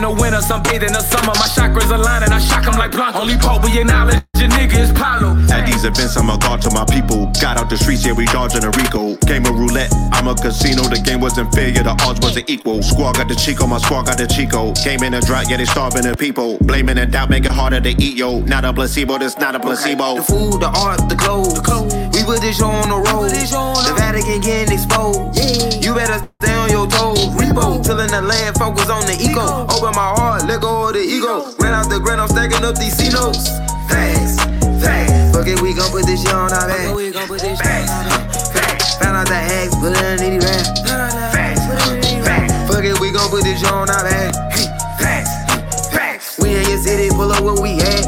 wanna. The winter, some in the summer. My chakras align and I shock them like Blanco. Only Pope we acknowledge your nigga is Paulo. At these events, I'm a god to my people. Got out the streets, yeah, we dodging a Rico. Game of roulette, I'm a casino. The game wasn't fair, yeah, the odds wasn't equal. Squad got the Chico, my squad got the Chico. Game in a drought, yeah, they starving the people. Blaming the doubt, make it harder to eat, yo. Not a placebo, this not a placebo. The food, the art, the clothes. We put this show on the road. The Vatican getting exposed. Yeah. You better stay on your toes. Repo, tilling the land, focus on the ego. Open my heart, let go of the ego. Ran out the grind, I'm stacking up these C notes. Facts, facts. Fuck it, we gon' put this shit on our back. Facts, Found out the hacks, put it underneath rap. Facts, facts. Fuck it, we gon' put this shit on our back. Hey, facts, facts. We in your city, pull up where we at.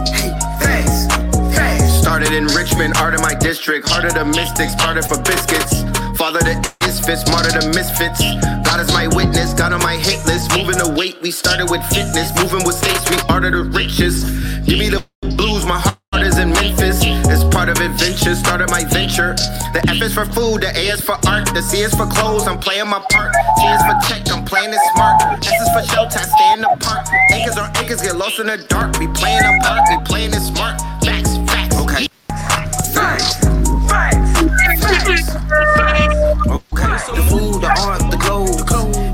Facts, facts. Started in Richmond, art in my district. Heart of the mystics, started for biscuits. Father the misfits, martyr the misfits. God is my witness, God on my hit list. Moving the weight, we started with fitness. Moving with states, we are the riches. Give me the blues, my heart is in Memphis. It's part of adventure, started my venture. The F is for food, the A is for art, the C is for clothes, I'm playing my part. T is for tech, I'm playing it smart. S is for shelter, I stay in the park. Acres on acres get lost in the dark. We playing a part, we playing it smart. Facts, facts, okay. Facts, facts, facts. Okay, the food, the art, the clothes.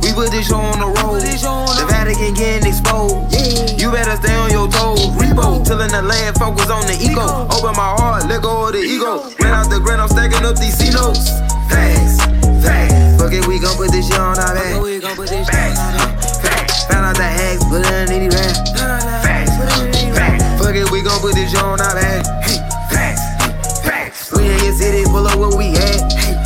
We put this show on the road. The Vatican getting exposed. You better stay on your toes. Repo, tilling the land, focus on the ego. Open my heart, let go of the ego. Ran out the grind, I'm stacking up these C notes. Facts, facts. Fuck it, we gon' put this shit on our back. Facts, facts. Found out the hacks, put it underneath rap. Facts, facts. Fuck it, we gon' put this shit on our back. Facts, facts. We in your city, pull up where we at.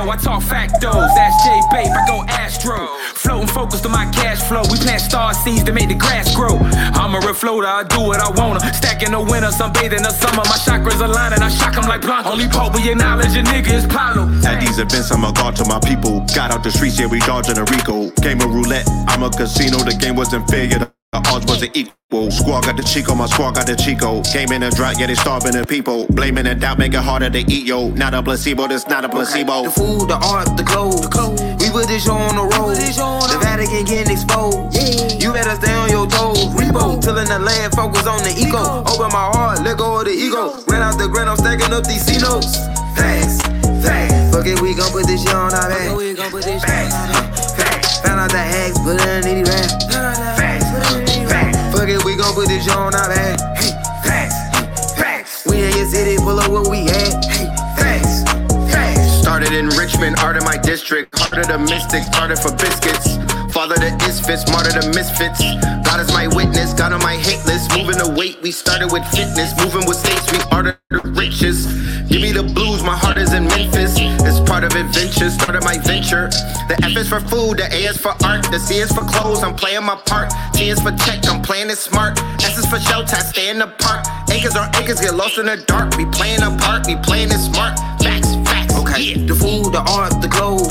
I talk factos. Ask J Babe, I go Astro. Floating focused on my cash flow. We plant star seeds to make the grass grow. I'm a refloater, I do what I wanna. Stacking the winter, some sunbathing the summer. My chakras align and I shock them like Blanco. Only Pope we acknowledge your nigga is Paulo. At these events, I'm a god to my people. Got out the streets, yeah, we dodging a Rico. Game of roulette, I'm a casino. The game wasn't fair, yeah, the the odds wasn't equal. Squad got the Chico, my squad got the Chico. Game in a drought, yeah, they starving the people. Blaming and doubt, make it harder to eat, yo. Not a placebo, this not a placebo. The food, the art, the clothes. We put this show on the road. The Vatican getting exposed. Yeah. You better stay on your toes. Repo, tilling the land, focus on the ego. Open my heart, let go of the ego. Ran out the grind, I'm stacking up these C notes. Fast, fast. Fuck it, we gon' put this shit on our back. Facts, facts. Found out the hacks, put it rap. Facts, facts. Fuck it, we gon' put this on our back. Facts, facts. We in your city, pull up where we at. Facts, facts. Started in Richmond, art in my district. Heart of the mystics, started for biscuits. Father the isfits, martyr the misfits. God is my witness, God on my hate list. Moving the weight, we started with fitness. Moving with states, we are the riches. Give me the blues, my heart is in Memphis. Part of adventure, started my venture. The F is for food, the A is for art, the C is for clothes, I'm playing my part. T is for tech, I'm playing it smart. S is for shelter, I stay in the park. Acres on acres get lost in the dark. We playing a part, we playing it smart. Facts, facts, okay. The food, the art, the clothes.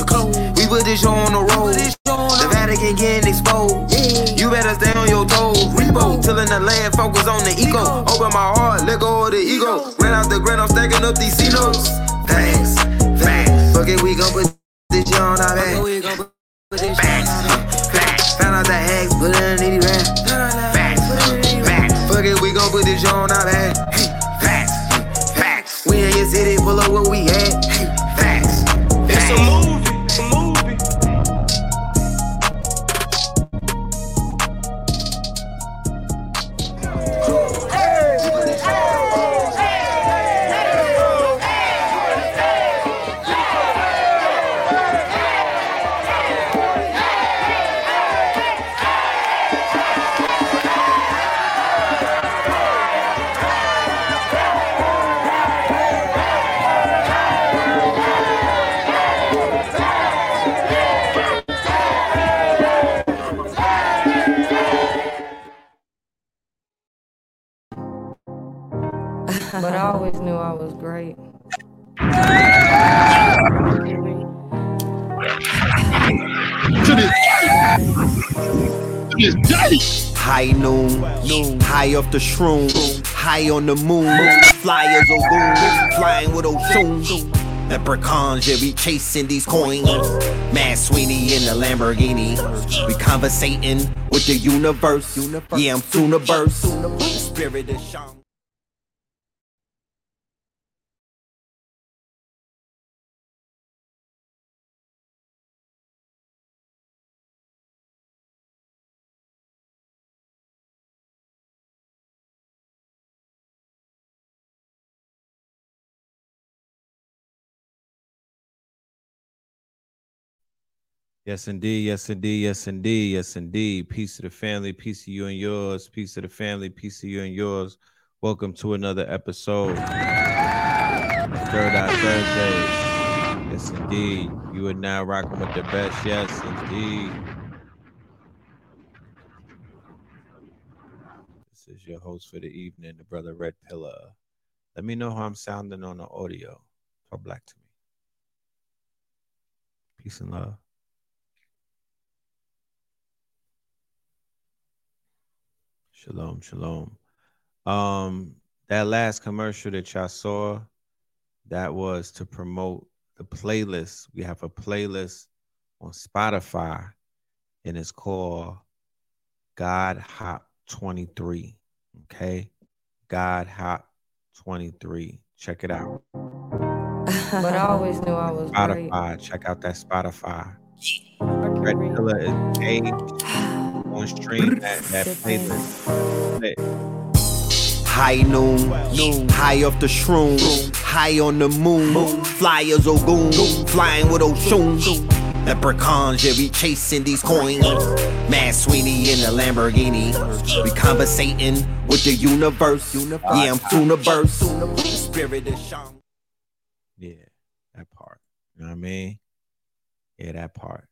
We put this show on the road. The Vatican getting exposed. Yeah. You better stay on your toes. Repo, tilling the land, focus on the ego. Open my heart, let go of the ego. Ran out the grind, I'm stacking up these C notes. Facts, it, we gon' put this shit on our back. Facts, facts. Found out the hacks, put it underneath Day. High noon, high off the shroom, High on the moon, flyers goons, flying with Oshun. Leprechauns, yeah, we chasing these coins. Mad Sweeney in the Lamborghini. We conversating with the universe. Yeah, I'm soon to burst. Spirit of Shang. Yes, indeed. Yes, indeed. Yes, indeed. Yes, indeed. Peace to the family. Peace to you and yours. Peace to the family. Peace to you and yours. Welcome to another episode. Third Eye Thursdays. Yes, indeed. You are now rocking with the best. Yes, indeed. This is your host for the evening, the brother Red Pillar. Let me know how I'm sounding on the audio. Talk black to me. Peace and love. Shalom, shalom. Um, that last commercial that y'all saw, that was to promote the playlist. We have a playlist on Spotify, and it's called God Hop 23. Okay, God Hop 23. Check it out. But I always knew I was great. Spotify. Check out that Spotify. Red Pillar is on stream that, that playlist. Lit. High noon, noon, high off the shroom, high on the moon, flyers or goons, flying with Oshun. Leprechauns, yeah, we chasing these coins. Mad Sweeney in the Lamborghini. We conversating with the universe. Yeah, I'm soon. The spirit of Shang. Yeah, that part. You know what I mean? Yeah, that part.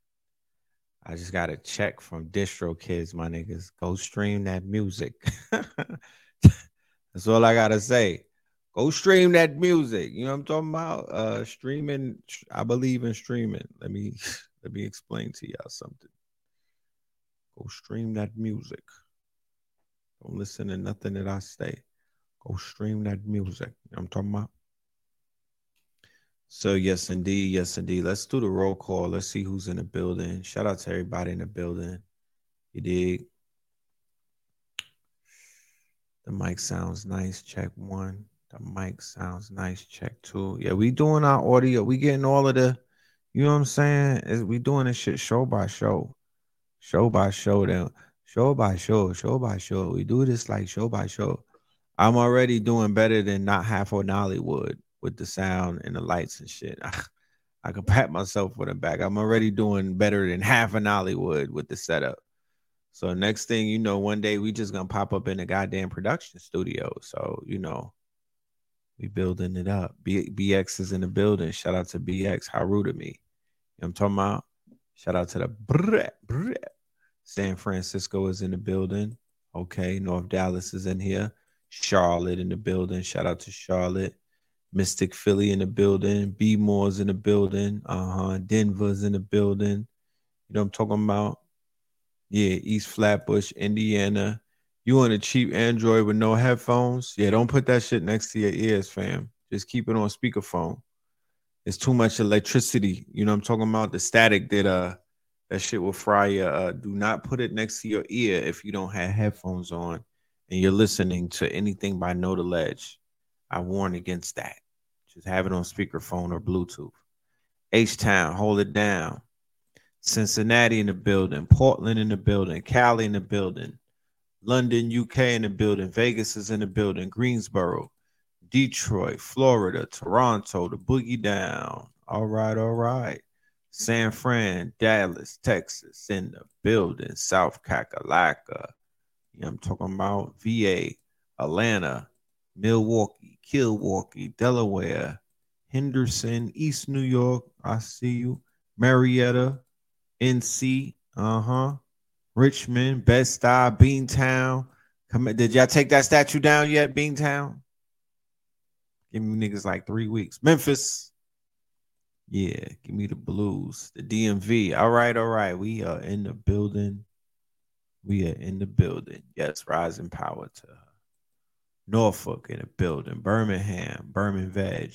I just got a check from DistroKids, my niggas. Go stream that music. That's all I gotta say. Go stream that music. You know what I'm talking about? Uh streaming. I believe in streaming. Let me let me explain to y'all something. Go stream that music. Don't listen to nothing that I say. Go stream that music. You know what I'm talking about? So yes, indeed, yes, indeed. Let's do the roll call. Let's see who's in the building. Shout out to everybody in the building. You dig? The mic sounds nice. Check one. The mic sounds nice. Check two. Yeah, we doing our audio. We getting all of the, you know what I'm saying? Is we doing this shit show by show, show by show. Then show by show, show by show. We do this like show by show. I'm already doing better than not half on Nollywood with the sound and the lights and shit. I, I can pat myself on the back. I'm already doing better than half an Hollywood with the setup. So next thing you know, one day we just gonna pop up in a goddamn production studio. So you know, we building it up. B- BX is in the building. Shout out to BX. How rude of me. You know I'm talking about? Shout out to the. San Francisco is in the building. Okay, North Dallas is in here. Charlotte in the building. Shout out to Charlotte. Mystic Philly in the building. B-More's in the building. Uh huh. Denver's in the building. You know I'm talking about? Yeah, East Flatbush, Indiana. You want a cheap Android with no headphones? Yeah, don't put that shit next to your ears, fam. Just keep it on speakerphone. It's too much electricity. You know I'm talking about? The static that uh that shit will fry you. Uh, do not put it next to your ear if you don't have headphones on and you're listening to anything by Know the Ledge. I warn against that. Just have it on speakerphone or Bluetooth. H Town, hold it down. Cincinnati in the building, Portland in the building, Cali in the building, London, UK in the building, Vegas is in the building, Greensboro, Detroit, Florida, Toronto, the boogie down. All right, all right. San Fran, Dallas, Texas in the building, South Kakalaka. You know I'm talking about? VA, Atlanta, Milwaukee, Milwaukee, Delaware, Henderson, East New York. I see you. Marietta, NC, uh huh. Richmond, Bed-Stuy, Beantown. Come, did y'all take that statue down yet, Beantown? Give me niggas like three weeks. Memphis. Yeah, give me the blues. The DMV. All right, all right. We are in the building. We are in the building. Yes, rising power to. Norfolk in the building, Birmingham, Birmingham Veg,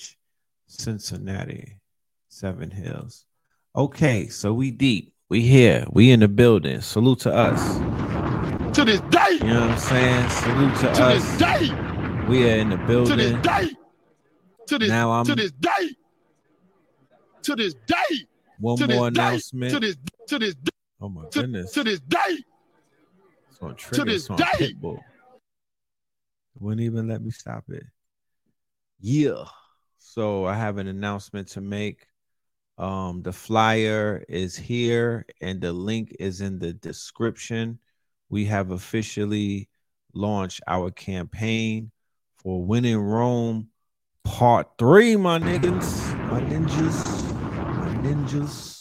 Cincinnati, Seven Hills. Okay, so we deep. We here. We in the building. Salute to us. To this day. You know what I'm saying? Salute to, to us. this day. We are in the building. To this day. To this, Now I'm- to this day. To this day. One to more this day. announcement. To this to this oh my to, goodness. to this day. Trigger. this day. Wouldn't even let me stop it. Yeah. So I have an announcement to make. Um, the flyer is here and the link is in the description. We have officially launched our campaign for When In Rome part three, my niggas, my ninjas, my ninjas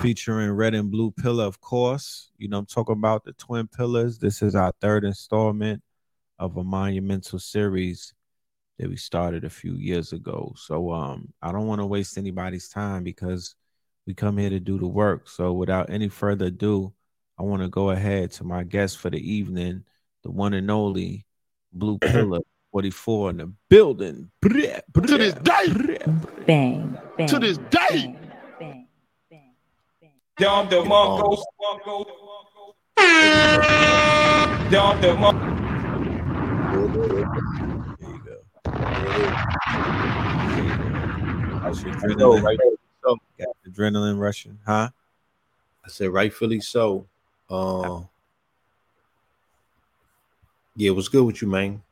featuring Red and Blue Pillar, of course. You know, I'm talking about the Twin Pillars. This is our third installment of a monumental series that we started a few years ago. So um, I don't want to waste anybody's time because we come here to do the work. So without any further ado, I want to go ahead to my guest for the evening, the one and only Blue Pillar 44 in the building. To this day. Bang, bang. To this day. Bang. Dom the Mongols. Dom the Mongols. There you go. I know, adrenaline? right? So, Got adrenaline rushing, huh? I said rightfully so. Uh, yeah, what's good with you, man?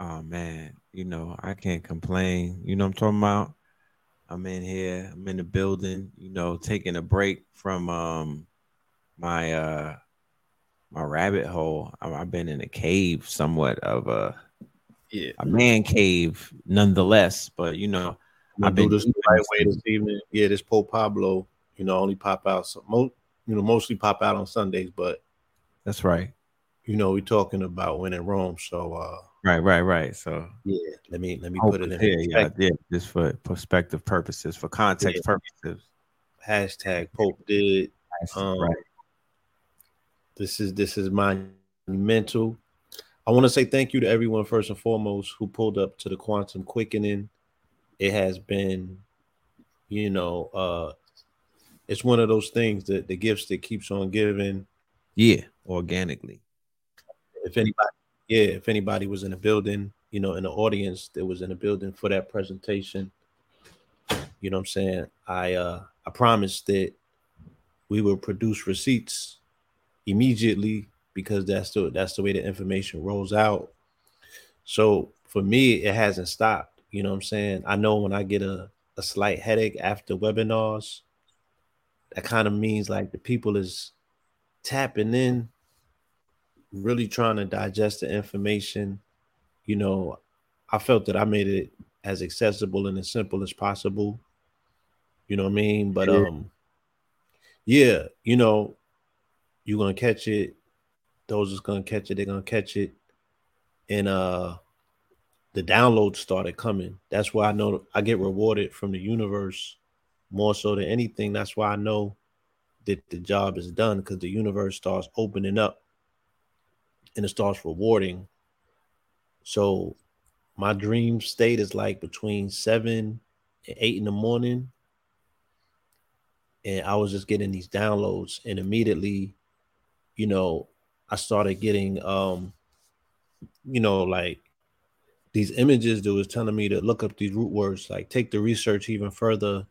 Oh man, you know, I can't complain. You know what I'm talking about? I'm in here, I'm in the building, you know, taking a break from um my uh my rabbit hole. I- I've been in a cave somewhat of a Yeah, a man cave nonetheless, but you know, I've been this the right way this evening. Yeah, this Pope Pablo, you know, only pop out some, mo- you know, mostly pop out on Sundays, but that's right. you know, we're talking about When In Rome, so uh, Right, right, right. So yeah, let me let me put it in here, yeah, yeah, just for perspective purposes, for context purposes. Hashtag Pope did. Um, right. This is this is monumental. I want to say thank you to everyone first and foremost who pulled up to the quantum quickening. It has been, you know, uh it's one of those things that the gifts that keeps on giving. Yeah, organically. If anybody, yeah, if anybody was in the building, you know, in the audience that was in the building for that presentation, you know what I'm saying? I uh I promised that we will produce receipts immediately because that's the that's the way the information rolls out. So for me, it hasn't stopped. You know what I'm saying? I know when I get a, a slight headache after webinars, that kind of means like the people is tapping in, really trying to digest the information. You know, I felt that I made it as accessible and as simple as possible. You know what I mean? But Sure. um yeah, you know, you're gonna catch it. Those that's gonna catch it, they're gonna catch it. And uh the downloads started coming. That's why I know I get rewarded from the universe more so than anything. That's why I know that the job is done because the universe starts opening up and it starts rewarding. So my dream state is like between seven and eight in the morning. And I was just getting these downloads, and immediately, you know, I started getting um, you know, like these images that was telling me to look up these root words, like take the research even further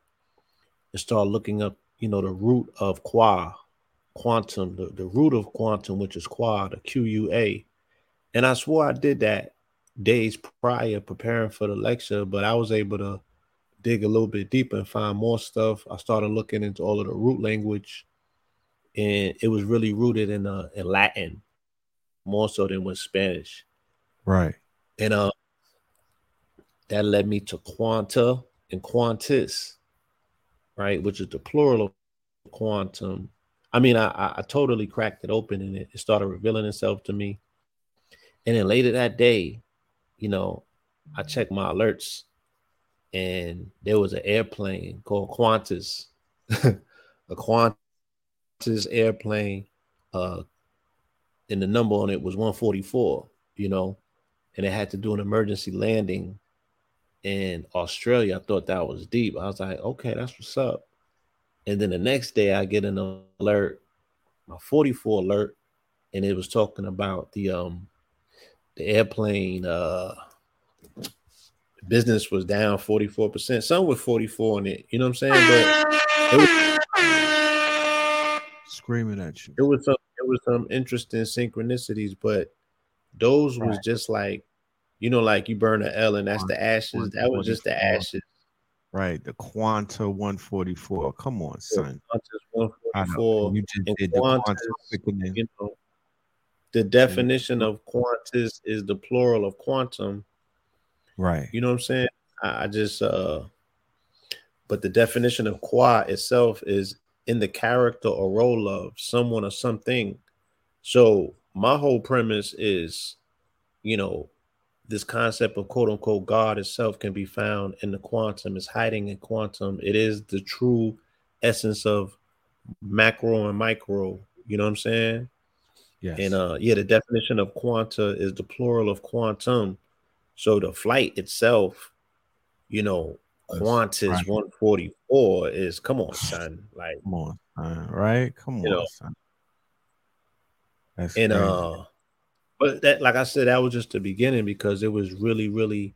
and start looking up, you know, the root of qua, quantum, the, the root of quantum, which is quad, the Q U A. And I swore I did that days prior preparing for the lecture, but I was able to dig a little bit deeper and find more stuff. I started looking into all of the root language, and it was really rooted in uh in Latin more so than with Spanish. Right. And uh that led me to quanta and quantis, right? Which is the plural of quantum. I mean, I, I, totally cracked it open and it, it started revealing itself to me. And then later that day, you know, I checked my alerts and there was an airplane called Qantas, a Qantas airplane uh and the number on it was 144, you know, and it had to do an emergency landing in Australia. I thought that was deep. I was like, okay, that's what's up. And then the next day I get an alert, a 44 alert, and it was talking about the um the airplane uh business was down 44%. Some with 44 in it, you know what I'm saying? But it was Screaming at you. it was some it was some interesting synchronicities, but those was just like, you know, like you burn an L and that's the ashes. That was just the ashes. Right. The Quanta 144. Come on, son. I know. You just did the Quanta quickening. you know, the definition of quantus is the plural of quantum. Right. You know what I'm saying? I, I just uh but the definition of qua itself is in the character or role of someone or something. So my whole premise is, you know, this concept of quote unquote God itself can be found in the quantum, is hiding in quantum. It is the true essence of macro and micro. You know what I'm saying? Yes. And uh yeah, the definition of quanta is the plural of quantum. So the flight itself, you know, Qantas right. 144 is come on, son. Like Come on, son. Right? Come on, know. son. That's and crazy. uh but that like I said, that was just the beginning because it was really, really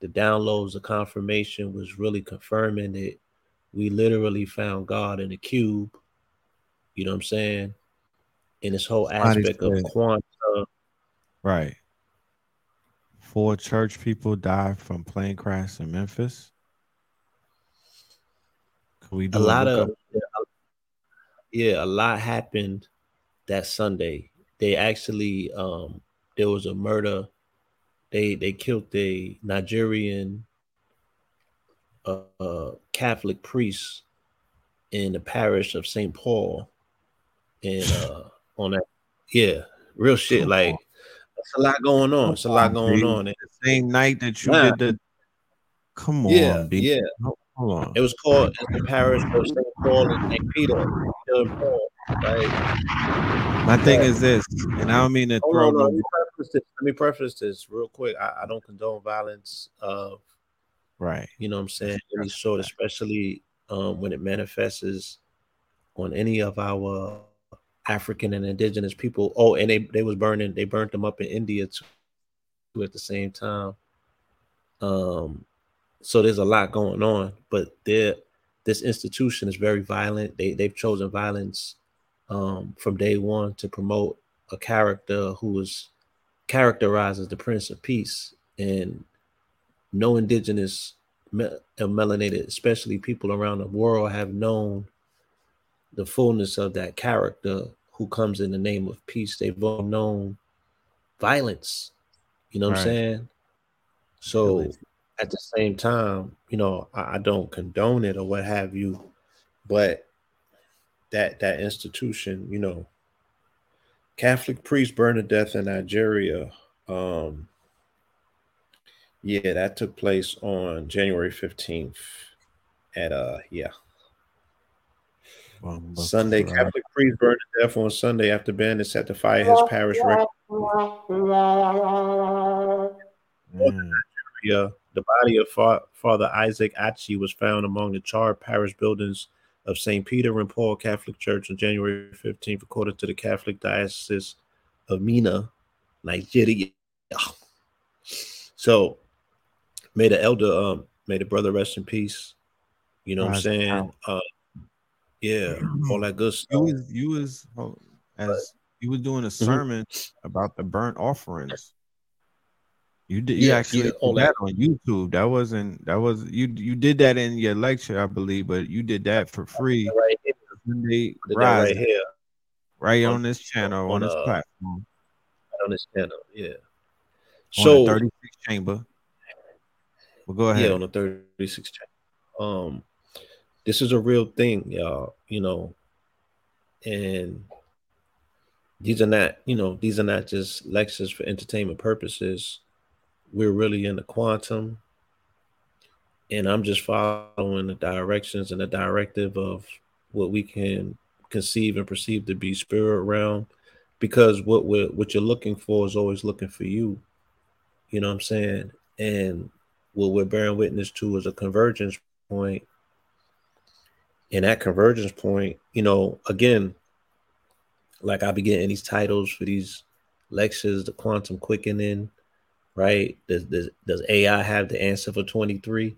the downloads, the confirmation was really confirming that we literally found God in a cube. You know what I'm saying? In this whole aspect of quanta. Right. Four church people died from plane crash in Memphis. We do a lot of yeah, a lot happened that Sunday. They actually um there was a murder. They they killed a Nigerian uh, uh Catholic priest in the parish of St. Paul. And uh on that yeah, real shit like it's a lot going on. It's a lot going B. on. And, the same night that you Nah. did the come on, yeah, B. yeah. Hold on. It was called the parish of St. Paul and St. Peter. Peter and Paul, right? My thing Yeah. is this, and I don't mean to Hold throw on, no let me preface this. Let me preface this real quick. I, I don't condone violence of right. you know what I'm saying any sort, especially um, when it manifests on any of our African and indigenous people. Oh, and they they was burning, they burnt them up in India too at the same time. Um, so there's a lot going on, but there this institution is very violent. They they've chosen violence um, from day one to promote a character who is characterized as the Prince of Peace, and no indigenous me- uh, melanated, especially people around the world, have known the fullness of that character who comes in the name of peace. They've all known violence. You know what I'm saying? So at the same time, you know, I, I don't condone it or what have you, but that that institution, you know, Catholic priest burned to death in Nigeria. Um, yeah, that took place on January 15th at uh yeah. Bumba Sunday, Crack. Catholic priest burned to death on Sunday after bandits set to fire his parish rectory. Mm. Yeah, the body of Father Isaac Achi was found among the charred parish buildings of St. Peter and Paul Catholic Church on January 15th, according to the Catholic Diocese of Minna, Nigeria. So, may the elder, um, may the brother rest in peace. You know what I'm saying? Uh, yeah, all that good You stuff. was you was oh, as you was doing a Mm-hmm. sermon about the burnt offerings. You did you Yeah, actually yeah, did that that. on YouTube. That wasn't that was you you did that in your lecture, I believe, but you did that for free. Right here, Sunday right here right on- on this channel, on, on this uh, platform, on this channel. Yeah. on So the 36 chamber. Well, go ahead. Yeah, on the 36 channel. Um, this is a real thing, y'all. You know, and these are not, you know, these are not just lectures for entertainment purposes. We're really in the quantum, and I'm just following the directions and the directive of what we can conceive and perceive to be spirit realm. because what we're what you're looking for is always looking for you. You know what I'm saying? And what we're bearing witness to is a convergence. And that convergence point, you know, again, like I'll be getting these titles for these lectures, the quantum quickening, right? Does, does, does AI have the answer for 23?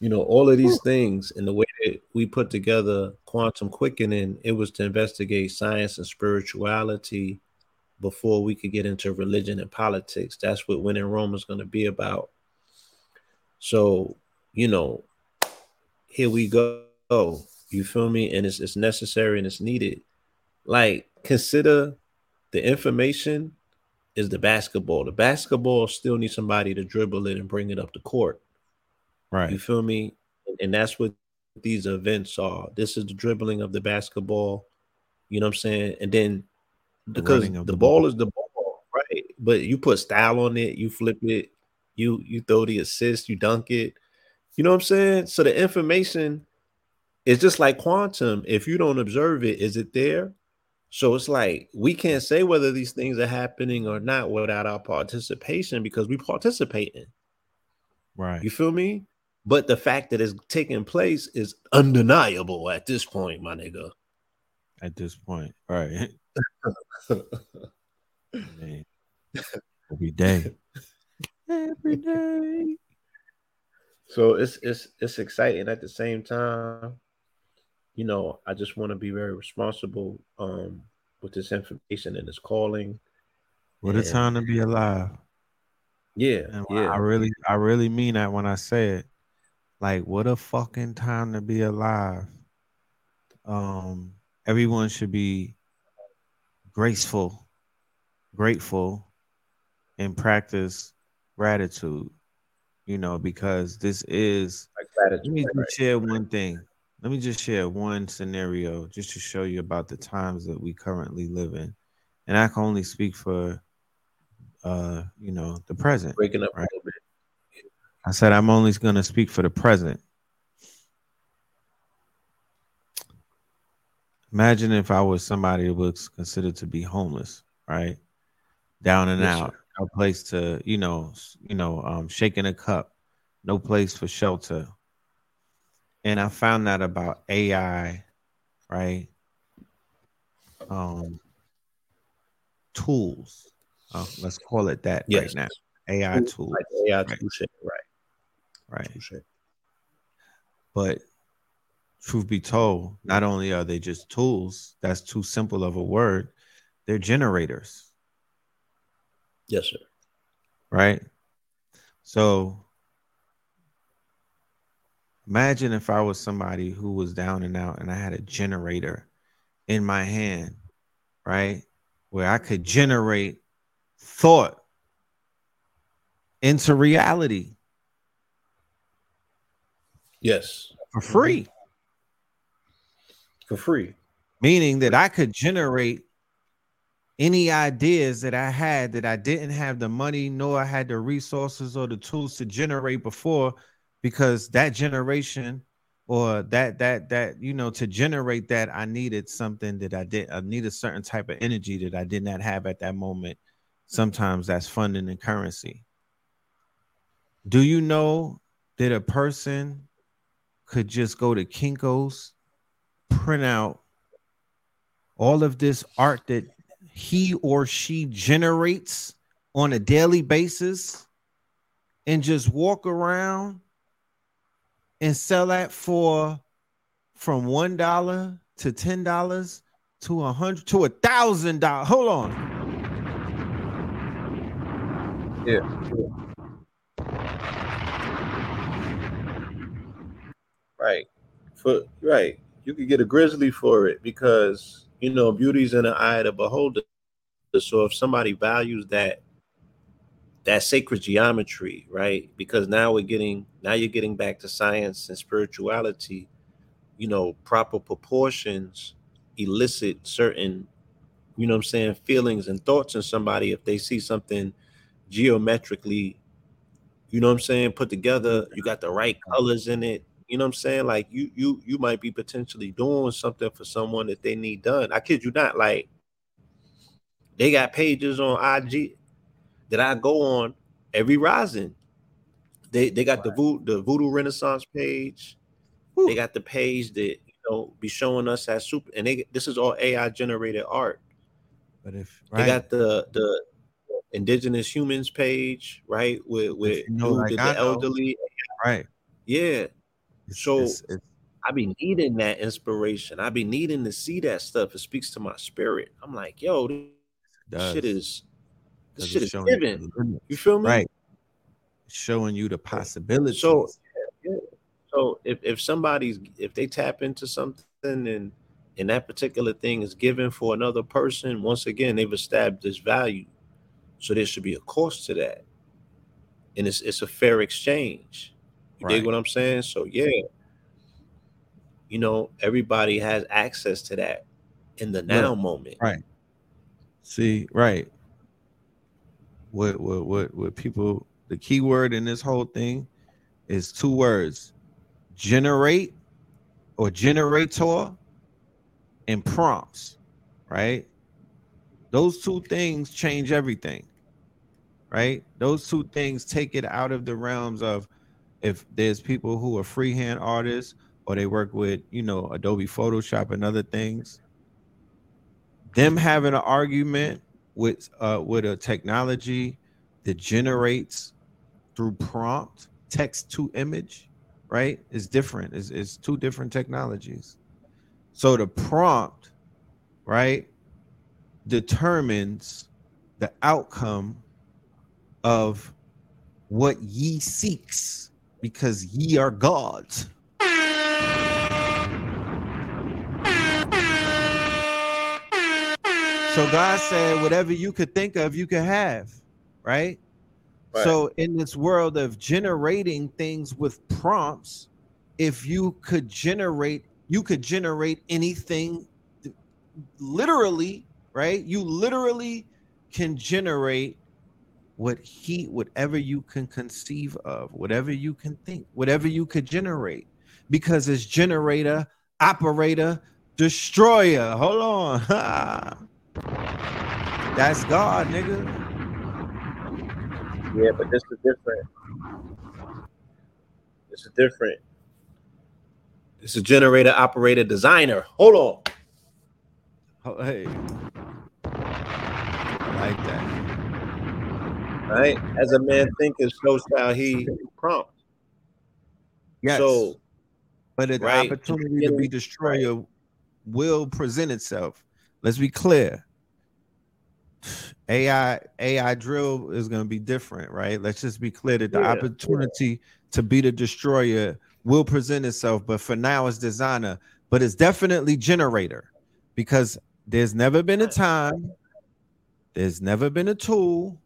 You know, all of these hmm. things and the way that we put together quantum quickening, it was to investigate science and spirituality before we could get into religion and politics. That's what When In Rome is going to be about. So, you know, here we go. You feel me? And it's, it's necessary and it's needed. Like, consider the information is the basketball. The basketball still needs somebody to dribble it and bring it up the court. Right. You feel me? And that's what these events are. This is the dribbling of the basketball. You know what I'm saying? And then because the, the ball, ball is the ball, right? But you put style on it, you flip it, you you throw the assist, you dunk it. You know what I'm saying? So the information is just like quantum. If you don't observe it, is it there? So it's like we can't say whether these things are happening or not without our participation because we participate in. Right. You feel me? But the fact that it's taking place is undeniable at this point, my nigga. At this point, right? Man. Every day. Every day. So it's it's it's exciting at the same time you know, I just want to be very responsible um, with this information and this calling. What and, a time to be alive. Yeah, yeah. I really, I really mean that when I say it. Like, what a fucking time to be alive. Um, everyone should be graceful, grateful, and practice gratitude. You know, because this is. Like gratitude, let me right. share one thing let me just share one scenario just to show you about the times that we currently live in. And I can only speak for uh, you know, the present. Breaking up right? a little bit. I said I'm only gonna speak for the present. Imagine if I was somebody who was considered to be homeless, right? Down and yes, out, sir. no place to, you know, you know, um, shaking a cup, no place for shelter, and I found out about AI, right? Um, tools. Uh, let's call it that yes. right now. AI tools. Like AI right. tools, right? Right. But truth be told, not only are they just tools, that's too simple of a word, they're generators. Yes, sir. Right. So Imagine if I was somebody who was down and out and I had a generator in my hand, right? Where I could generate thought into reality. Yes. For free. For free. Meaning that I could generate any ideas that I had that I didn't have the money nor I had the resources or the tools to generate before because that generation or that that that you know to generate that i needed something that i did i need a certain type of energy that i did not have at that moment. Sometimes that's funding and currency. Do you know that a person could just go to Kinko's print out all of this art that he or she generates on a daily basis and just walk around and sell that for from one dollar to ten dollars to a hundred to a thousand dollars. Hold on. Yeah. Right. For right. You could get a grizzly for it because you know beauty's in the eye of the beholder. So if somebody values that that sacred geometry, right? Because now we're getting now you're getting back to science and spirituality. You know, proper proportions elicit certain, you know I'm saying, feelings and thoughts in somebody if they see something geometrically, you know what I'm saying, put together, you got the right colors in it. You know what I'm saying? Like you you you might be potentially doing something for someone that they need done. I kid you not, like They got pages on IG that I go on every rising. They they got the voodoo, the voodoo renaissance page. They got the page that you know be showing us as super and they this is all AI generated art. But if They got the the indigenous humans page, right? With with you know, like that I the elderly. right, Yeah. it's, So it's, it's, I be needing that inspiration. I be needing to see that stuff. It speaks to my spirit. I'm like, yo, this shit is this shit is given. You feel me? right, showing you the possibilities. So, yeah. so if if somebody's if they tap into something and and that particular thing is given for another person, once again they've established value. So there should be a cost to that, and it's it's a fair exchange. You dig what I'm saying? So yeah, you know everybody has access to that in the now moment. Right. See, right. What what what what people the key word in this whole thing is two words. Generate or generator and prompts, right? Those two things change everything. Right? Those two things take it out of the realms of if there's people who are freehand artists or they work with, you know, Adobe Photoshop and other things them having an argument with uh with a technology that generates through prompt text to image right? Is different. Is is two different technologies. So the prompt right determines the outcome of what ye seeks because ye are gods So God said, whatever you could think of, you could have, right? Right. So in this world of generating things with prompts, if you could generate, you could generate anything literally, right? You literally can generate what he whatever you can conceive of, whatever you can think, whatever you could generate, because it's generator, operator, destroyer. Hold on. That's God, nigga. Yeah, but this is different. This is different. This is generator, operator, designer. Hold on. Oh, hey. I like that. Right? As a man thinketh, so shall he prompt. Yes. So but the right, opportunity to be destroyer will present itself. Let's be clear. AI AI drill is going to be different, right? Let's just be clear that the Yeah, opportunity to be the destroyer will present itself, but for now it's designer, but it's definitely generator because there's never been a time, there's never been a tool,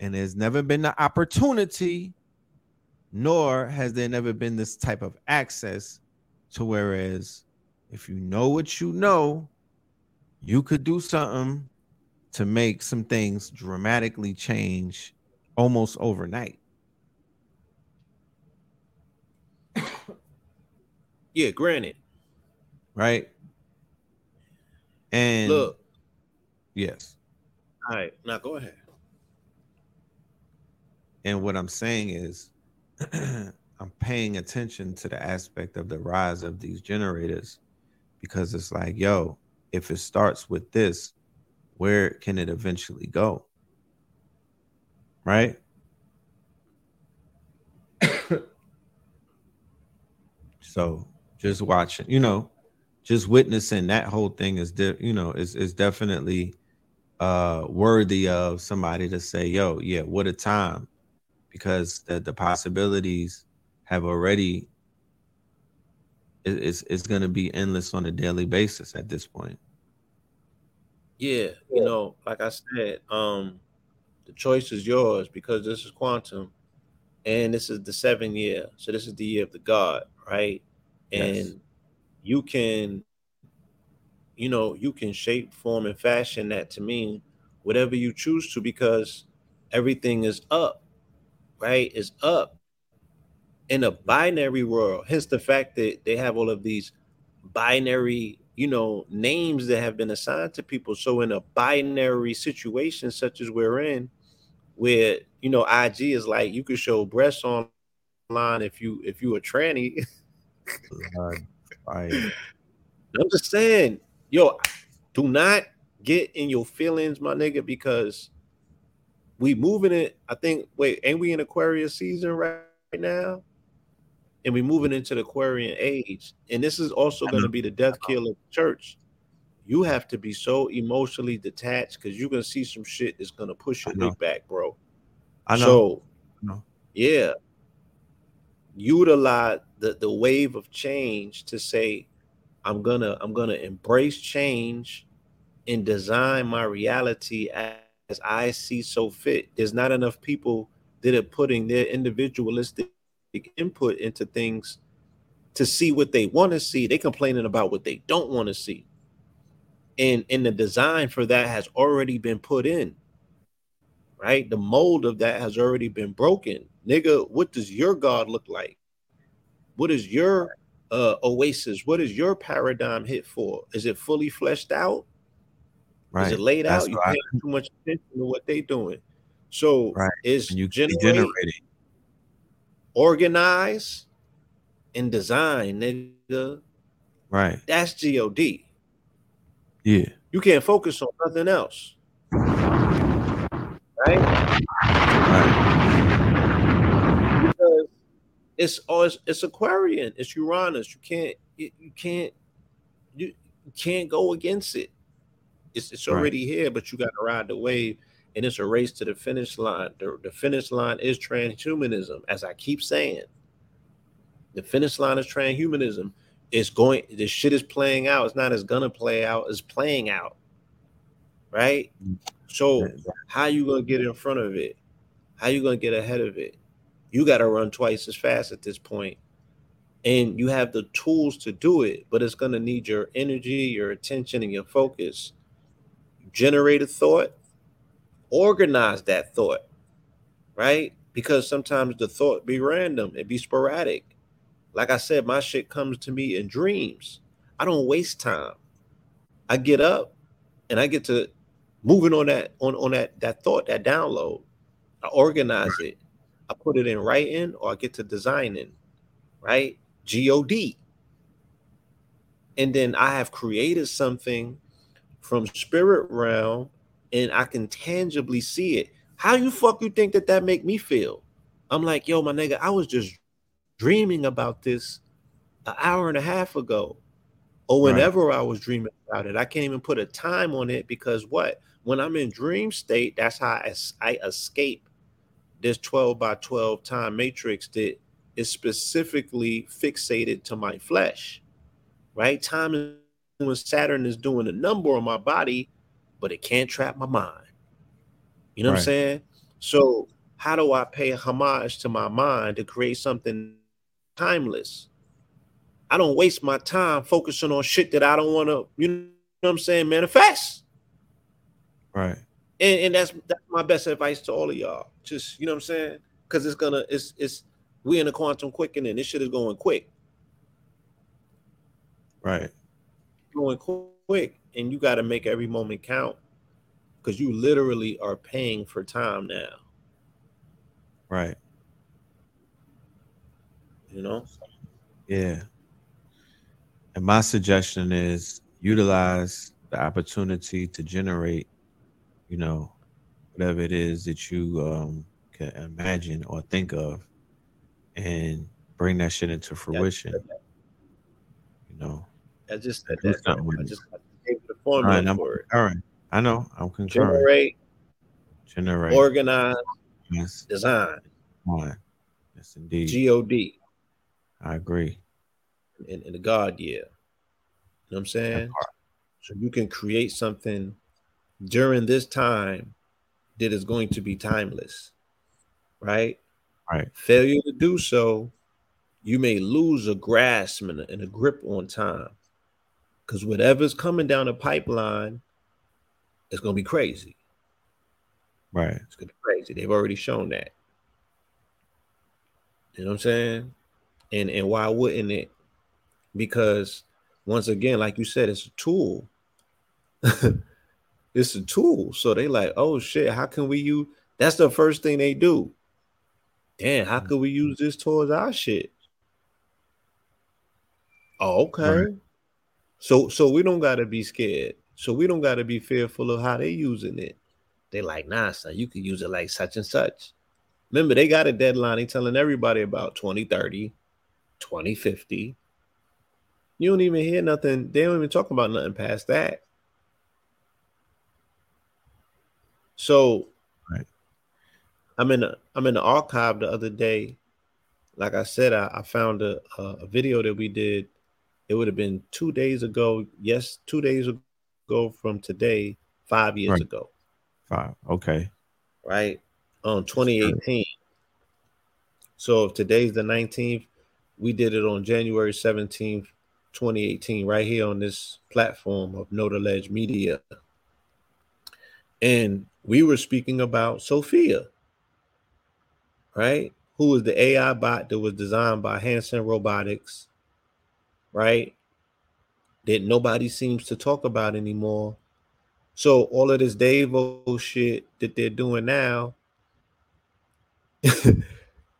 and there's never been the opportunity, nor has there never been this type of access to whereas if you know what you know, you could do something to make some things dramatically change almost overnight. yeah, granted. Right. And Look, yes. all right, now go ahead. And what I'm saying is, I'm paying attention to the aspect of the rise of these generators because it's like, yo, if it starts with this, where can it eventually go? Right? so just watching, you know, just witnessing that whole thing is, de- you know, is is definitely uh worthy of somebody to say, yo, yeah, what a time because the, the possibilities have already it- it's it's going to be endless on a daily basis at this point Yeah, you know, like I said, um, the choice is yours because this is quantum, and this is the seven year. So this is the year of the God, right? And Yes. you can, you know, you can shape, form, and fashion that to mean whatever you choose to because everything is up, right? Is up in a binary world. Hence the fact that they have all of these binary you know, names that have been assigned to people. So in a binary situation such as we're in, where you know IG is like you could show breasts online if you if you a tranny. Right. I'm just saying, yo, do not get in your feelings, my nigga, because we moving it. I think. Wait, ain't we in Aquarius season right now? And we're moving into the Aquarian age, and this is also going to be the death kill of the church. You have to be so emotionally detached because you're gonna see some shit that's gonna push your dick back, bro. I know. So, I know. yeah, utilize the the wave of change to say, I'm gonna I'm gonna embrace change and design my reality as I see so fit. There's not enough people that are putting their individualistic input into things to see what they want to see. They complaining about what they don't want to see. And and the design for that has already been put in. Right? The mold of that has already been broken. Nigga, what does your God look like? What is your uh oasis? What is your paradigm hit for? Is it fully fleshed out? Right. Is it laid That's out? You why- paying too much attention to what they doing. So Right. it's you it. Organize, and design, nigga. Right. That's God. Yeah. You can't focus on nothing else. Right? Right. Because it's oh, it's, it's Aquarian, it's Uranus. You can't you, you can't you, you can't go against it. It's it's Right. already here, but you got to ride the wave, and it's a race to the finish line. The, the finish line is transhumanism, as I keep saying. The finish line is transhumanism. It's going. This shit is playing out. It's not as gonna play out. It's playing out. Right. So how you gonna get in front of it? How you gonna get ahead of it? You got to run twice as fast at this point, and you have the tools to do it. But it's gonna need your energy, your attention, and your focus. Generate a thought, organize that thought, right? Because sometimes the thought be random, it be sporadic. Like I said, my shit comes to me in dreams. I don't waste time. I get up and I get to moving on that on on that that thought, that download. I organize it. I put it in writing or I get to designing, right? God. And then I have created something from spirit realm and I can tangibly see it. How you fuck you think that that make me feel? I'm like, yo, my nigga, I was just dreaming about this an hour and a half ago, or Right. whenever I was dreaming about it. I can't even put a time on it because what? When I'm in dream state, that's how I, I escape this 12 by 12 time matrix that is specifically fixated to my flesh, right? Time is when Saturn is doing a number on my body, but it can't trap my mind. You know what I'm saying? So, how do I pay homage to my mind to create something timeless? I don't waste my time focusing on shit that I don't want to, you know what I'm saying, manifest. Right. And, and that's that's my best advice to all of y'all. Just, you know what I'm saying? Because it's gonna, it's it's we in a quantum quickening. This shit is going quick, Right. going quick, and you got to make every moment count because you literally are paying for time now. Right. You know? Yeah. And my suggestion is utilize the opportunity to generate, you know, whatever it is that you um, can imagine or think of and bring that shit into fruition. You know, I just said Do that. I just I gave all right, it. concurring. I know, I'm concurring. Generate, Generate. organize, yes, design. fine. Yes, indeed. God I agree. in, in the God year. You know what I'm saying? So you can create something during this time that is going to be timeless, right? Right. Failure to do so, you may lose a grasp and a, and a grip on time. Because whatever's coming down the pipeline, it's going to be crazy. Right. It's going to be crazy. They've already shown that. You know what I'm saying? And and why wouldn't it? Because once again, like you said, it's a tool. it's a tool. So they like, oh shit, how can we use that's the first thing they do. Damn, how mm. could we use this towards our shit? Oh, okay. Right. So so we don't gotta be scared. So we don't gotta be fearful of how they using it. They like, nah, son, you can use it like such and such. Remember, they got a deadline. They telling everybody about 2030, 2050. You don't even hear nothing. They don't even talk about nothing past that. So right. I'm in a, I'm in the archive the other day. Like I said, I, I found a, a video that we did. It would have been two days ago. Yes, two days ago from today, five years right. ago. Five. Okay. Right. On 2018. So if today's the 19th, we did it on January 17th, 2018, right here on this platform of Know the Ledge Media. And we were speaking about Sophia, right? Who was the AI bot that was designed by Hanson Robotics, right? That nobody seems to talk about anymore. So all of this Davos shit that they're doing now,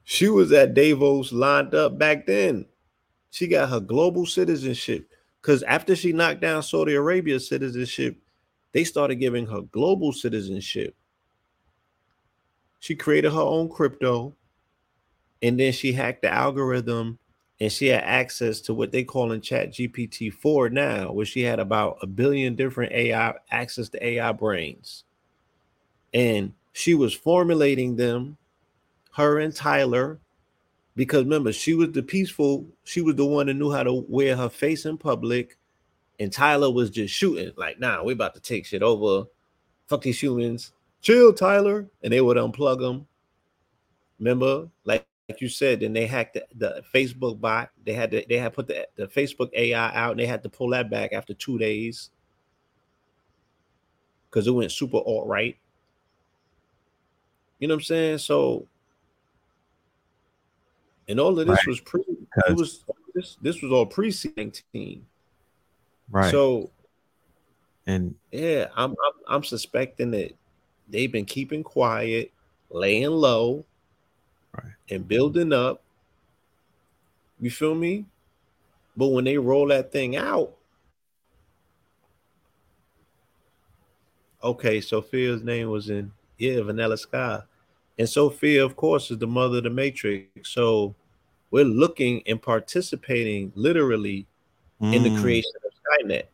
she was at Davos lined up back then. She got her global citizenship because after she knocked down Saudi Arabia citizenship, they started giving her global citizenship. She created her own crypto, and then she hacked the algorithm, and she had access to what they call in Chat GPT four now, where she had about a billion different AI access to AI brains, and she was formulating them. Her and Tyler because remember, she was the peaceful, she was the one that knew how to wear her face in public, and Tyler was just shooting, like, nah, we about to take shit over. Fuck these humans. Chill, Tyler. And they would unplug them. Remember, like, like you said, then they hacked the, the Facebook bot. They had to, they had put the, the Facebook AI out and they had to pull that back after two days. Because it went super alt right. You know what I'm saying? So and all of this right. was pre. It was this. This was all pre nineteen. Right. So, and yeah, I'm, I'm I'm suspecting that they've been keeping quiet, laying low, and building up. You feel me? But when they roll that thing out, okay, Sophia's name was in yeah, Vanilla Sky. And Sophia, of course, is the mother of the Matrix. So we're looking and participating literally mm. in the mm. creation of Skynet.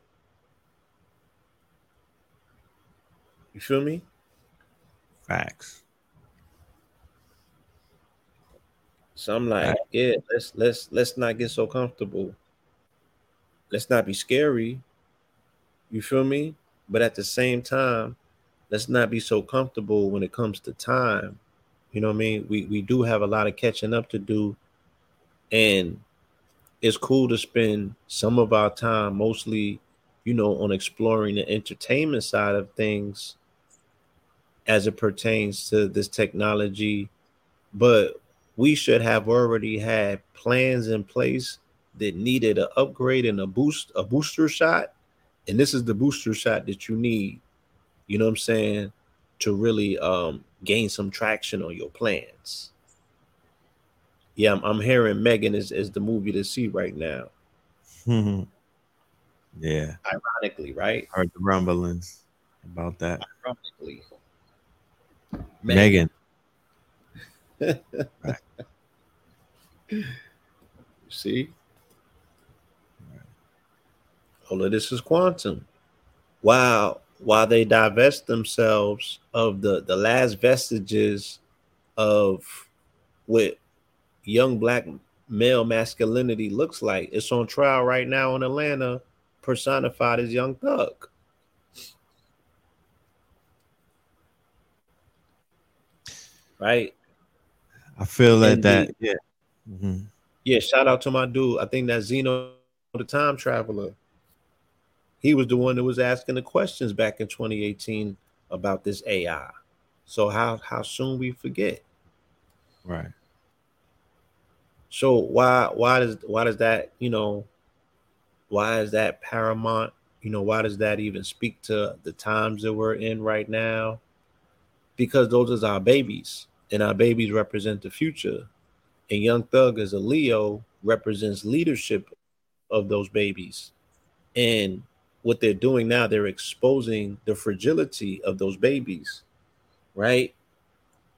You feel me? Facts. So I'm like, Facts. yeah, let's let's let's not get so comfortable. Let's not be scary. You feel me? But at the same time, let's not be so comfortable when it comes to time you know what I mean? We we do have a lot of catching up to do, and it's cool to spend some of our time, mostly, you know, on exploring the entertainment side of things as it pertains to this technology. But we should have already had plans in place that needed an upgrade and a boost, a booster shot. And this is the booster shot that you need. You know what I'm saying? To really um gain some traction on your plans. Yeah, I'm, I'm hearing M3GAN is, is the movie to see right now. yeah. Ironically, right? Heard the rumblings about that. Ironically. M3GAN. Right. See? All of this is quantum. Wow while they divest themselves of the the last vestiges of what young black male masculinity looks like. It's on trial right now in Atlanta, personified as Young Thug. Right. I feel like that. Yeah. Mm-hmm. Yeah. Shout out to my dude. I think that Zeno, the time traveler he was the one that was asking the questions back in 2018 about this AI. So how how soon we forget? Right. So why why does why does that you know why is that paramount? You know, why does that even speak to the times that we're in right now? Because those are our babies, and our babies represent the future. And Young Thug as a Leo represents leadership of those babies. And what they're doing now, they're exposing the fragility of those babies, right?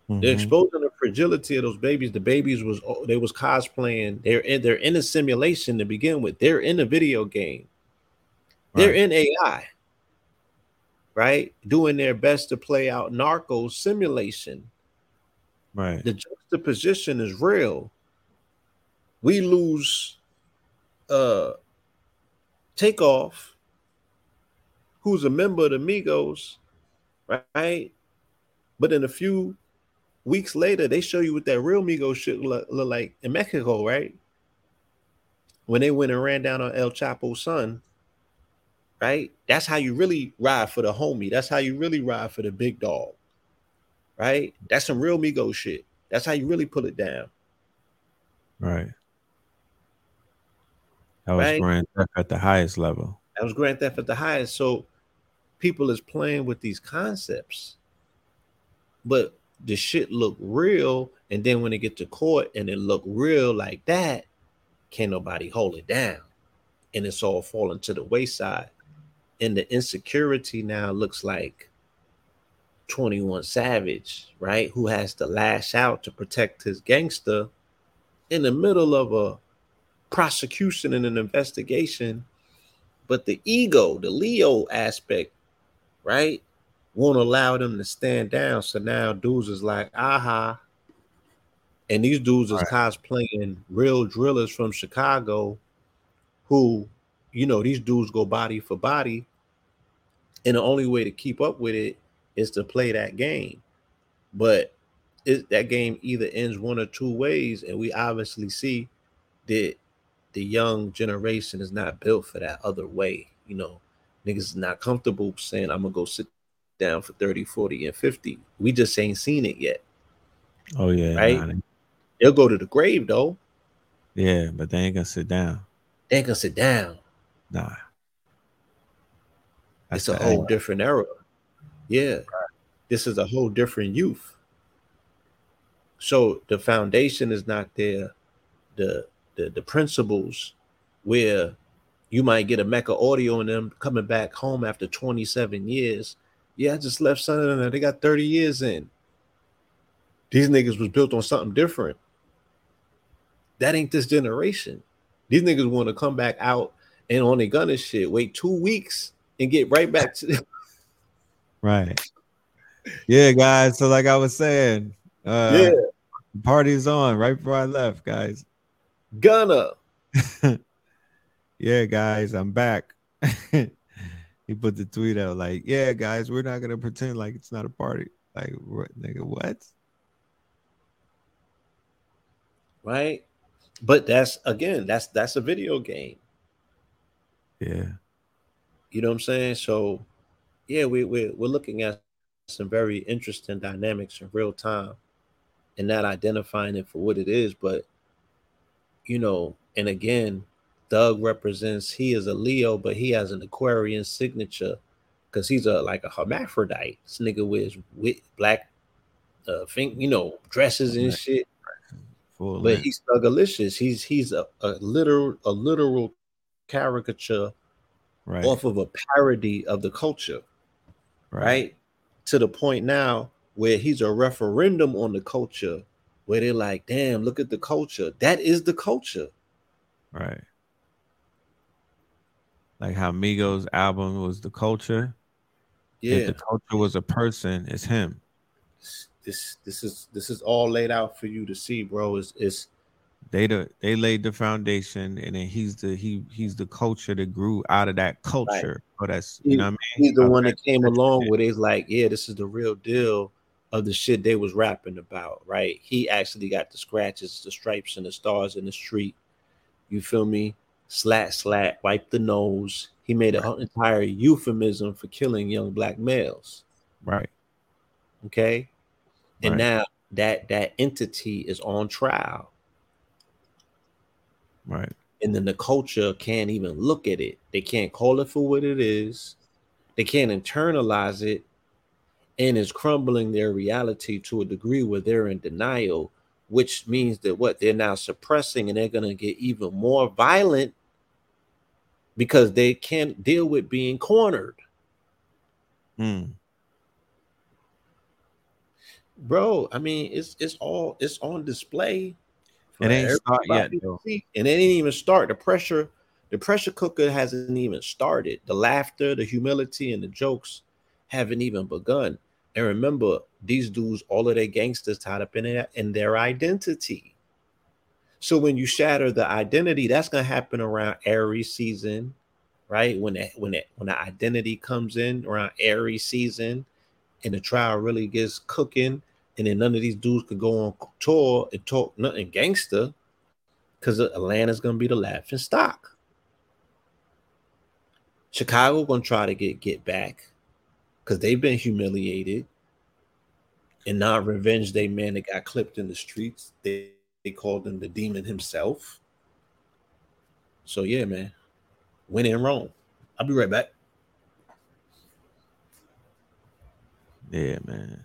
They're Mhm. exposing the fragility of those babies. The babies was they was cosplaying. They're in they're in a simulation to begin with. They're in a video game. They're in AI, right? Doing their best to play out narco simulation. Right. The juxtaposition is real. We lose uh Takeoff, who's a member of the Migos, right? But in a few weeks later, they show you what that real Migos shit look, look like in Mexico, right? When they went and ran down on El Chapo's son, right? That's how you really ride for the homie. That's how you really ride for the big dog, right? That's some real Migos shit. That's how you really pull it down. Right. That was Right. Grand Theft at the highest level. That was Grand Theft at the highest. So people is playing with these concepts, but the shit look real. And then when they get to court and it look real like that, can't nobody hold it down. And it's all falling to the wayside. And the insecurity now looks like 21 Savage, right? Who has to lash out to protect his gangster in the middle of a prosecution and an investigation but the ego, the Leo aspect, right, won't allow them to stand down. So now dudes is like, aha. And these dudes is cosplaying real drillers from Chicago who, you know, these dudes go body for body. And the only way to keep up with it is to play that game. But it, that game either ends one or two ways. And we obviously see that the young generation is not built for that other way. You know, niggas is not comfortable saying, I'm gonna go sit down for 30, 40, and 50. We just ain't seen it yet. Oh yeah. Right? They'll go to the grave though. yeah, but they ain't gonna sit down. They ain't gonna sit down. Nah. It's That's a whole different era. Yeah. This is a whole different youth. So the foundation is not there. The the, the principles where you might get a Mecca audio and them coming back home after 27 years. Yeah, I just left son and they got 30 years in. These niggas was built on something different. That ain't this generation. These niggas want to come back out and on their gun and shit, wait two weeks and get right back to Right. Yeah, guys. So like I was saying, uh Yeah. party's on right before I left, guys. Gunna. Yeah, guys, I'm back. he put the tweet out like, "Yeah, guys, we're not gonna pretend like it's not a party." Like, what, nigga? What? right? But that's again, that's that's a video game. Yeah, You know what I'm saying? So yeah, we we we're looking at some very interesting dynamics in real time and not identifying it for what it is, but you know, and again, Thug represents he is a Leo, but he has an Aquarian signature because he's a like a hermaphrodite. This nigga wears with black uh think you know dresses and shit. full. but length. he's thuggalicious. He's he's a, a literal a literal caricature right, off of a parody of the culture, right? To the point now where he's a referendum on the culture, where they're like, damn, look at the culture. That is the culture. right. Like how Migos album was the culture. Yeah. If the culture was a person, it's him. This this is this is all laid out for you to see, bro. It's it's They the they laid the foundation, and then he's the he he's the culture that grew out of that culture. So that's you know what I mean. he's the one that- came along with it's like, yeah, this is the real deal of the shit they was rapping about, right? He actually got the scratches, the stripes, and the stars in the street. You feel me? Slat, slat, wipe the nose. He made an entire euphemism for killing young black males. Right. Okay. And Right. now that that entity is on trial. Right. and then the culture can't even look at it. They can't call it for what it is. They can't internalize it, and it's crumbling their reality to a degree where they're in denial, which means that what they're now suppressing, and they're gonna get even more violent because they can't deal with being cornered. Mm. Bro, I mean, it's it's all it's on display. It ain't start yet, though. And it ain't even start. The pressure, the pressure cooker hasn't even started. The laughter, the humility, and the jokes haven't even begun. And remember, these dudes, all of their gangsters tied up in it in their identity. So when you shatter the identity, that's gonna happen around Aries season, right? When that when that when the identity comes in around Aries season, and the trial really gets cooking, and then none of these dudes could go on tour and talk nothing gangster, because Atlanta's gonna be the laughing stock. Chicago gonna try to get get back because they've been humiliated and not revenge they man that got clipped in the streets. They they called him the demon himself. So yeah, man. When in Rome. I'll be right back. Yeah, man.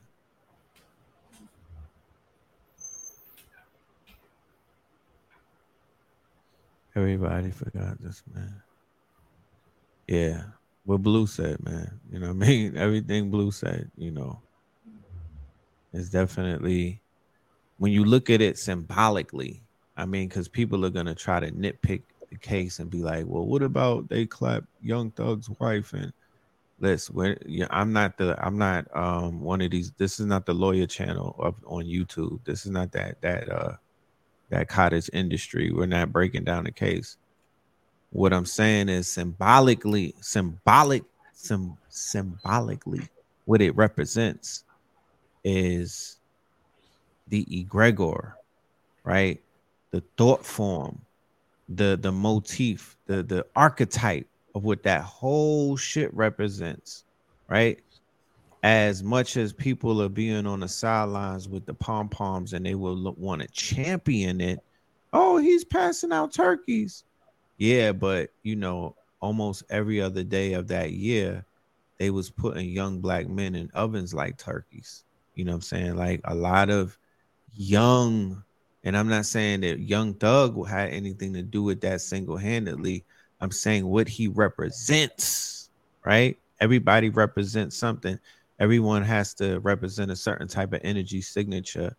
Everybody forgot this, man. Yeah. What Blue said, man. You know what I mean? Everything Blue said, you know, is definitely when you look at it symbolically, I mean, because people are gonna try to nitpick the case and be like, well, what about they clap Young Thug's wife and Listen, when yeah, I'm not the I'm not um one of these. This is not the lawyer channel up on YouTube. This is not that that uh that cottage industry. We're not breaking down the case. What I'm saying is symbolically, symbolic, sim, symbolically, what it represents is the egregore, right? The thought form, the the motif, the the archetype of what that whole shit represents, right? As much as people are being on the sidelines with the pom poms and they will want to champion it, oh, he's passing out turkeys. Yeah, but you know, almost every other day of that year, they was putting young black men in ovens like turkeys. You know what I'm saying? Like a lot of young, and I'm not saying that Young Thug had anything to do with that single handedly. I'm saying what he represents, right? Everybody represents something. Everyone has to represent a certain type of energy signature,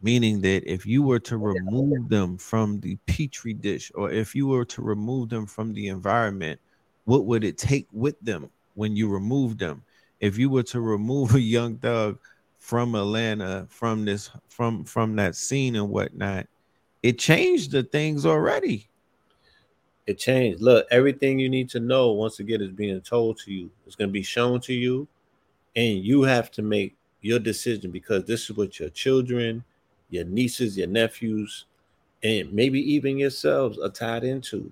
meaning that if you were to remove them from the petri dish or if you were to remove them from the environment, what would it take with them when you remove them? If you were to remove a young thug from Atlanta, from this, from from that scene and whatnot, it changed the things already. It changed. Look, everything you need to know once again is being told to you. It's going to be shown to you, and you have to make your decision because this is what your children, your nieces, your nephews, and maybe even yourselves are tied into.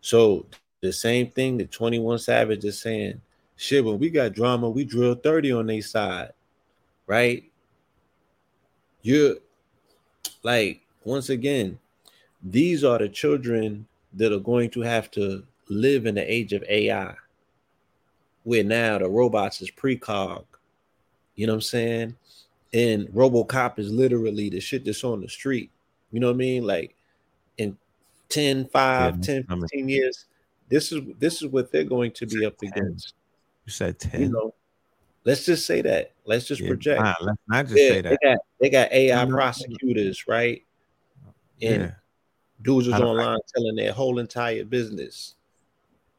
So the same thing that 21 Savage is saying, shit, when we got drama, we drill 30 on their side, right? You're like, once again, these are the children that are going to have to live in the age of AI, where now the robots is precog. You know what I'm saying? And Robocop is literally the shit that's on the street. You know what I mean? Like in 10, 5, Yeah, 10, I'm- 15 years, this is this is what they're going to be up against. You said 10. You know, let's just say that. Let's just Yeah, project. nah, let's not just Yeah, say they that. got they got AI prosecutors, right? And Yeah. dudes is online telling their whole entire business.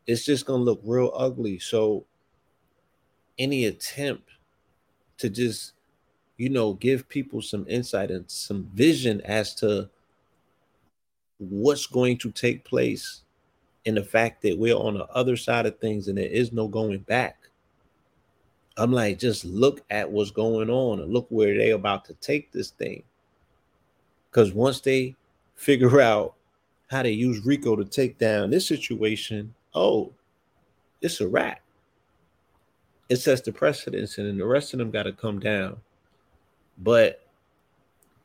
It's just gonna look real ugly. So any attempt to just you know give people some insight and some vision as to what's going to take place and the fact that we're on the other side of things and there is no going back. I'm like, just look at what's going on and look where they're about to take this thing. Because once they figure out how to use RICO to take down this situation, oh, it's a wrap. It sets the precedence, and then the rest of them got to come down. But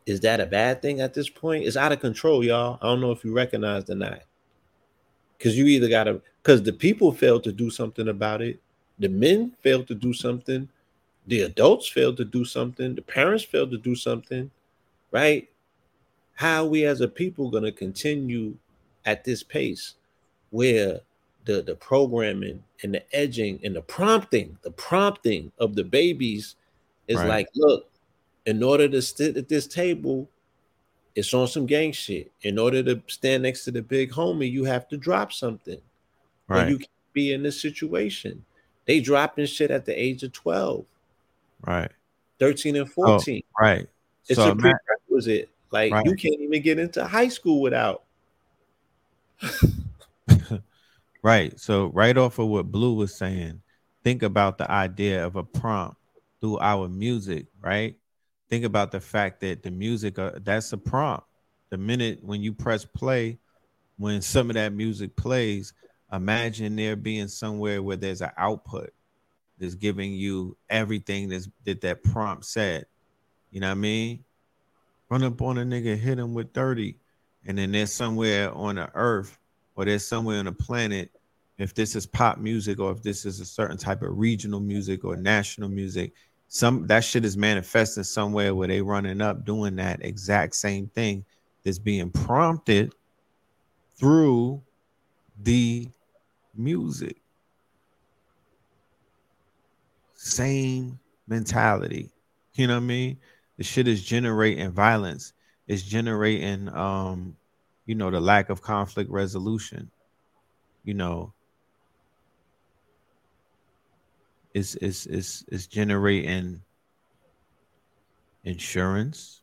is that a bad thing at this point? It's out of control, y'all. I don't know if you recognize or not. Because you either gotta because the people failed to do something about it, the men failed to do something, the adults failed to do something, the parents failed to do something, right? How are we as a people gonna continue at this pace where the the programming and the edging and the prompting, the prompting of the babies is Right. like, look, in order to sit at this table, it's on some gang shit. In order to stand next to the big homie, you have to drop something. Or Right. you can be in this situation. They dropping shit at the age of 12, Right. 13, and Oh, 14. right. it's so a prerequisite. Like Right. you can't even get into high school without. Right. So right off of what Blue was saying, think about the idea of a prompt through our music, right? Think about the fact that the music uh, that's a prompt. The minute when you press play, when some of that music plays, imagine there being somewhere where there's an output that's giving you everything that's that that prompt said. You know what I mean? Run up on a nigga, hit him with 30. And then there's somewhere on the earth or there's somewhere on the planet, if this is pop music or if this is a certain type of regional music or national music, some that shit is manifesting somewhere where they running up doing that exact same thing that's being prompted through the music. Same mentality. You know what I mean? The shit is generating violence. It's generating um, you know, the lack of conflict resolution. You know, it's it's it's it's generating insurance,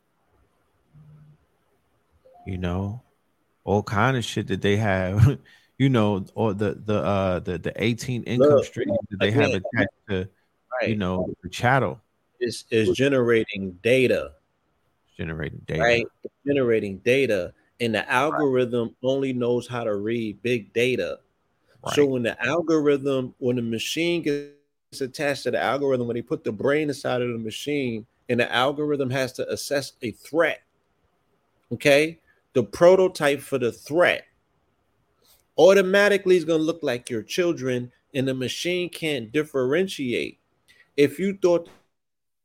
you know, all kind of shit that they have, you know, or the the uh the the 18 income Look, streams that they have again, attached to you know the chattel It's, it's generating data. generating data. right? Generating data, and the algorithm only knows how to read big data. So when the algorithm, when the machine gets attached to the algorithm, when they put the brain inside of the machine, and the algorithm has to assess a threat, okay, the prototype for the threat automatically is going to look like your children, and the machine can't differentiate. If you thought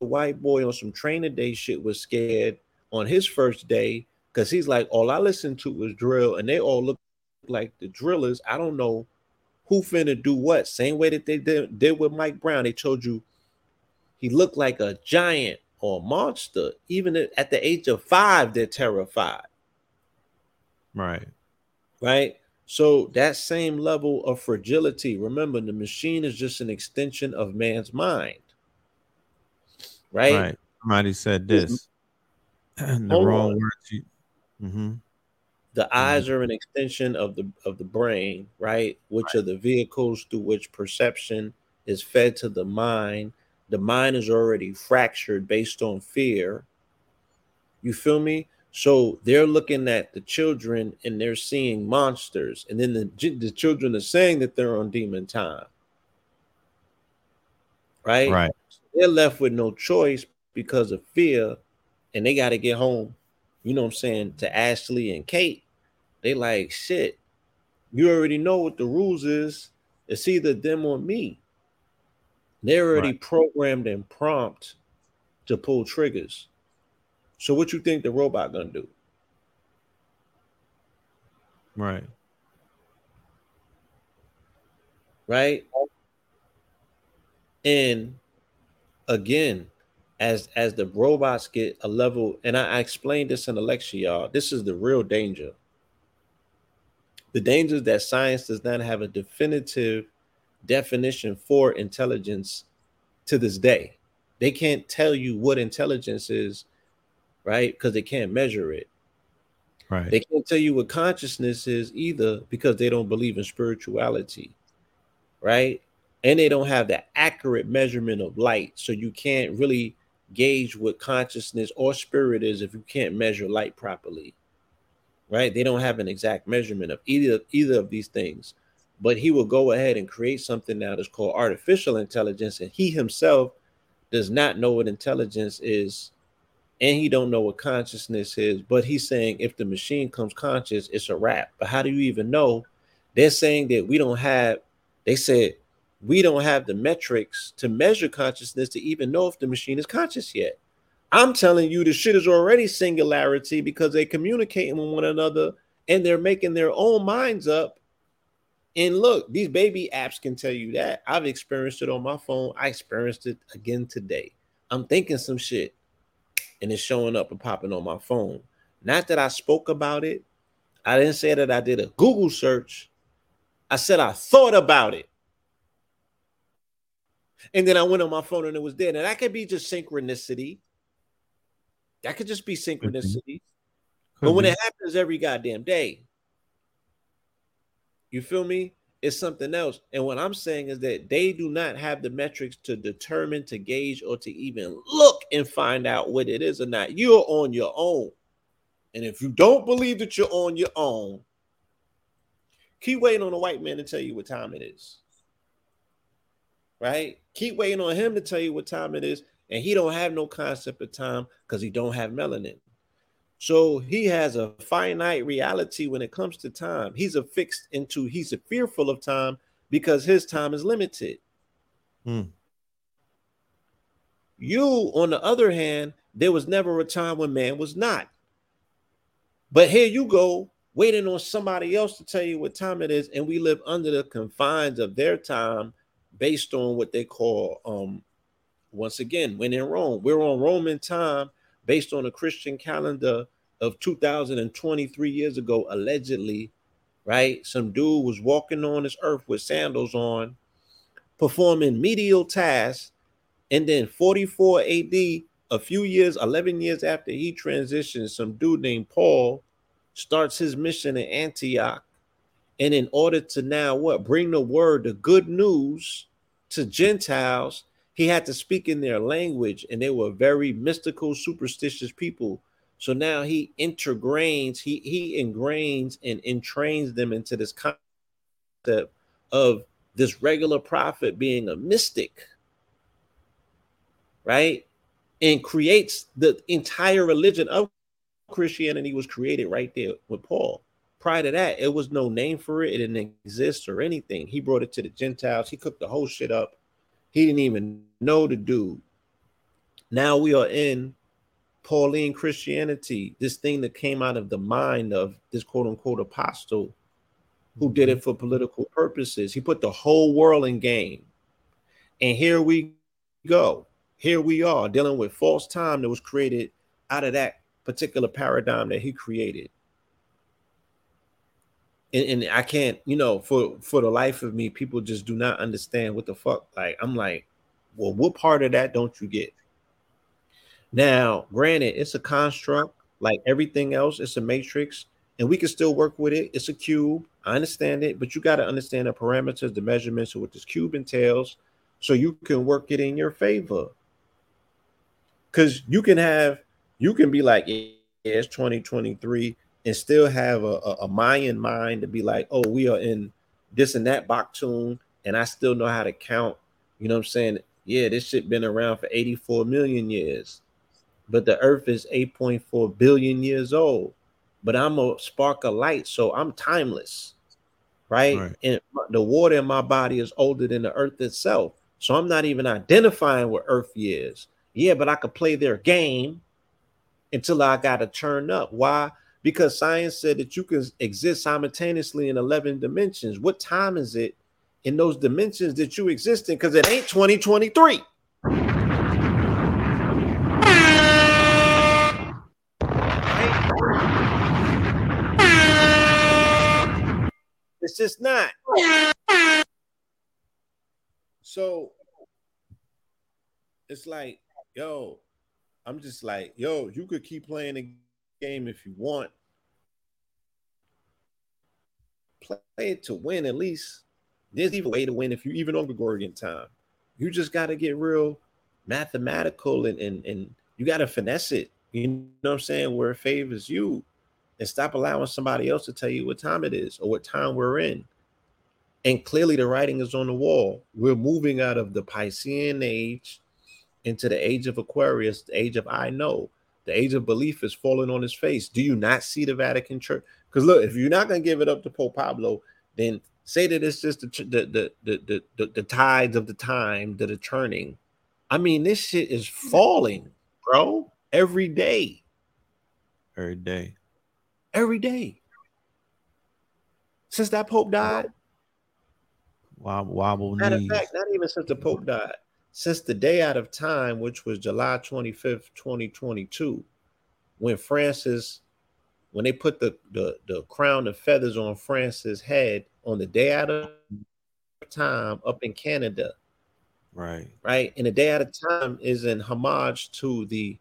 the white boy on some Training Day shit was scared on his first day because he's like, all I listened to was drill, and they all look like the drillers. I don't know who finna do what. Same way that they did, did with Mike Brown. They told you he looked like a giant or a monster. Even at the age of five, they're terrified, Right. right? So that same level of fragility. Remember, the machine is just an extension of man's mind, right? Right. Somebody said this. the Hold wrong on. words. You, hmm the eyes are an extension of the of the brain right? Which are the vehicles through which perception is fed to the mind. The mind is already fractured based on fear. You feel me? So they're looking at the children and they're seeing monsters. And then the, the children are saying that they're on demon time. Right? Right. they're left with no choice because of fear and they got to get home you know what i'm saying to ashley and kate they like shit you already know what the rules is. It's either them or me. They're already Right. programmed and prompt to pull triggers. So what you think the robot gonna do? Right. right? And again as as the robots get a level and I, I explained this in the lecture y'all this is the real danger the danger is that science does not have a definitive definition for intelligence to this day they can't tell you what intelligence is right because they can't measure it Right. they can't tell you what consciousness is either because they don't believe in spirituality, right? And they don't have the accurate measurement of light. So you can't really gauge what consciousness or spirit is if you can't measure light properly, right? They don't have an exact measurement of either either of these things. But he will go ahead and create something that's called artificial intelligence, and he himself does not know what intelligence is and he don't know what consciousness is but he's saying if the machine comes conscious it's a wrap but how do you even know They're saying that we don't have, they said, we don't have the metrics to measure consciousness to even know if the machine is conscious yet. I'm telling you, the shit is already singularity because they're communicating with one another and they're making their own minds up. And look, these baby apps can tell you that. I've experienced it on my phone. I experienced it again today. I'm thinking some shit and it's showing up and popping on my phone. Not that I spoke about it. I didn't say that I did a Google search. I said I thought about it. And then I went on my phone and it was there. And that could be just synchronicity. That could just be synchronicity. But when it happens every goddamn day, you feel me? It's something else. And what I'm saying is that they do not have the metrics to determine, to gauge, or to even look and find out what it is or not. You're on your own. And if you don't believe that you're on your own, keep waiting on a white man to tell you what time it is. Right? Keep waiting on him to tell you what time it is. And he don't have no concept of time because he don't have melanin. So he has a finite reality when it comes to time. He's affixed into, he's a fearful of time because his time is limited. Hmm. You, on the other hand, there was never a time when man was not. But here you go, waiting on somebody else to tell you what time it is, and we live under the confines of their time based on what they call um once again when in Rome. We're on Roman time based on a Christian calendar of 2023 years ago, allegedly, right? Some dude was walking on this earth with sandals on, performing medial tasks, and then 44 AD, a few years, 11 years after he transitioned, some dude named Paul starts his mission in Antioch. And in order to now what bring the word, the good news to Gentiles, he had to speak in their language, and they were very mystical, superstitious people. So now he integrates, he he ingrains and entrains them into this concept of this regular prophet being a mystic, right? And creates the entire religion of Christianity was created right there with Paul. Prior to that, it was no name for it, it didn't exist or anything. He brought it to the Gentiles, he cooked the whole shit up. He didn't even know the dude. Now we are in Pauline Christianity, this thing that came out of the mind of this quote unquote apostle who did it mm-hmm. for political purposes. He put the whole world in game. And here we go. Here we are dealing with false time that was created out of that particular paradigm that he created. And, and I can't, you know, for for the life of me, people just do not understand what the fuck. Like, I'm like, well, what part of that don't you get? Now, granted, it's a construct like everything else, it's a matrix, and we can still work with it. It's a cube. I understand it, but you got to understand the parameters, the measurements of what this cube entails, so you can work it in your favor. Because you can have, you can be like, yeah, it's 2023, and still have a, a, a Mayan mind to be like, oh, we are in this and that Baktun, and I still know how to count. You know what I'm saying? Yeah, this shit been around for 84 million years but the earth is 8.4 billion years old. But I'm a spark of light, so I'm timeless, right? right? And the water in my body is older than the earth itself. So I'm not even identifying what earth is. Yeah, but I could play their game until I got to turn up. Why? Because science said that you can exist simultaneously in 11 dimensions. What time is it in those dimensions that you exist in? Because it ain't 2023. It's just not. So it's like, yo, I'm just like, yo, you could keep playing game if you want. Play it to win at least. There's even a way to win if you even on Gregorian time. You just got to get real mathematical and, and, and you got to finesse it. You know what I'm saying? Where it favors you and stop allowing somebody else to tell you what time it is or what time we're in. And clearly, the writing is on the wall. We're moving out of the Piscean age into the age of Aquarius, the age of I know. The age of belief is falling on his face. Do you not see the Vatican Church? Because look, if you're not going to give it up to Pope Pablo, then say that it's just the the the the the, the, tides of the time that are turning. I mean, this shit is falling, bro, every day, Every day. every day. Since that Pope died, Wobble, wobble matter of knees. fact, not even since the Pope died, since the day out of time, which was July 25th, 2022, when Francis, when they put the, the, the crown of feathers on Francis' head on the day out of time up in Canada, Right. right? And the day out of time is in homage to the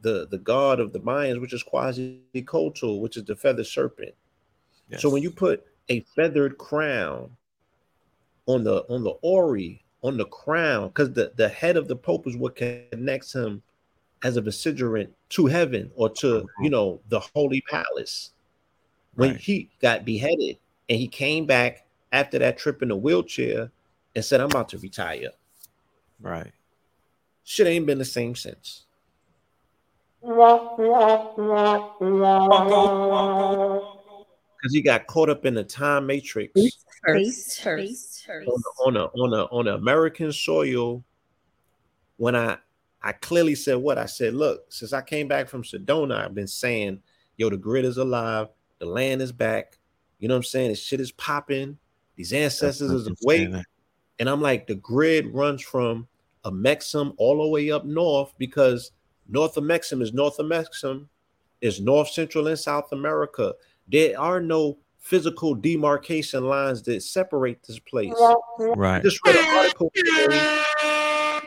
the the god of the Mayans, which is Quetzalcoatl, which is the feathered serpent. So when you put a feathered crown on the on the ori on the crown, because the the head of the pope is what connects him as a vicegerent to heaven or to you know the holy palace. When Right. he got beheaded and he came back after that trip in a wheelchair and said, "I'm about to retire." right. Shit ain't been the same since. Because he got caught up in the time matrix. First, first, on on a on a on a American soil when I I clearly said what I said. Look, since I came back from Sedona, I've been saying, yo, the grid is alive, the land is back. You know what I'm saying? This shit is popping. These ancestors is awake. And I'm like, the grid runs from Amexem all the way up north because north of Mexum is north of Mexum, is North Central and South America. There are no physical demarcation lines that separate this place. Right. Just read an article. today.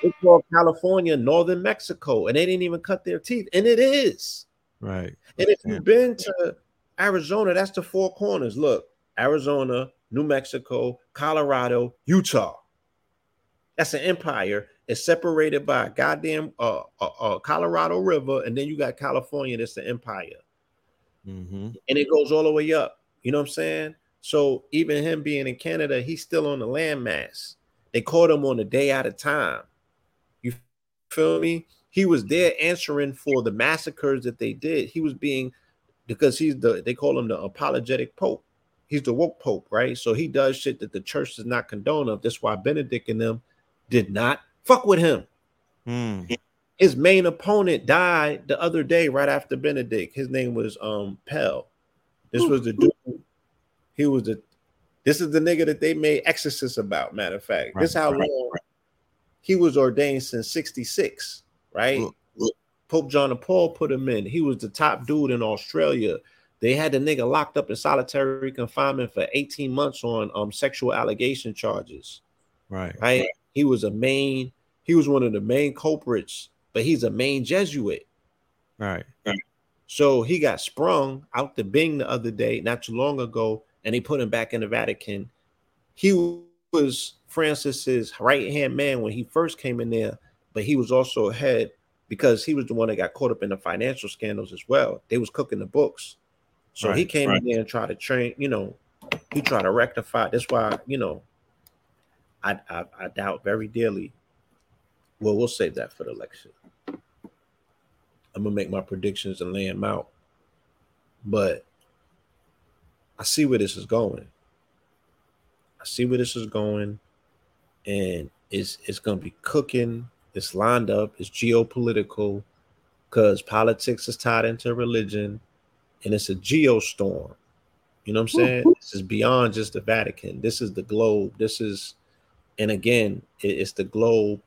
They call California Northern Mexico, and they didn't even cut their teeth, and it is. Right. And if you've been to Arizona, that's the four corners. Look, Arizona, New Mexico, Colorado, Utah. That's an empire. It's separated by a goddamn uh, uh, uh, Colorado River, and then you got California. That's the empire, Mm-hmm. and it goes all the way up. You know what I'm saying? So even him being in Canada, he's still on the landmass. They caught him on a day at a time. You feel me? He was there answering for the massacres that they did. He was being because he's the they call him the apologetic pope. He's the woke pope, right? So he does shit that the church does not condone of. That's why Benedict and them did not fuck with him. Mm. His main opponent died the other day, right after Benedict. His name was um Pell. This was the dude. He was the. This is the nigga that they made exorcists about. Matter of fact, this Right, how right, long he was ordained since '66, right? Pope John and Paul put him in. He was the top dude in Australia. They had the nigga locked up in solitary confinement for 18 months on um sexual allegation charges. Right. Right? He was a main, he was one of the main culprits, but he's a main Jesuit. Right. So he got sprung out the Bing the other day, not too long ago, and they put him back in the Vatican. He was Francis's right hand man when he first came in there, but he was also head because he was the one that got caught up in the financial scandals as well. They was cooking the books, so he came right. in there and tried to train. You know, he tried to rectify. That's why you know, I I, I doubt very dearly. Well, we'll save that for the election. I'm gonna make my predictions and lay them out. But I see where this is going. I see where this is going, and it's it's gonna be cooking. It's lined up. It's geopolitical because politics is tied into religion, and it's a geostorm. You know what I'm saying? This is beyond just the Vatican. This is the globe. This is, and again, it- it's the globe,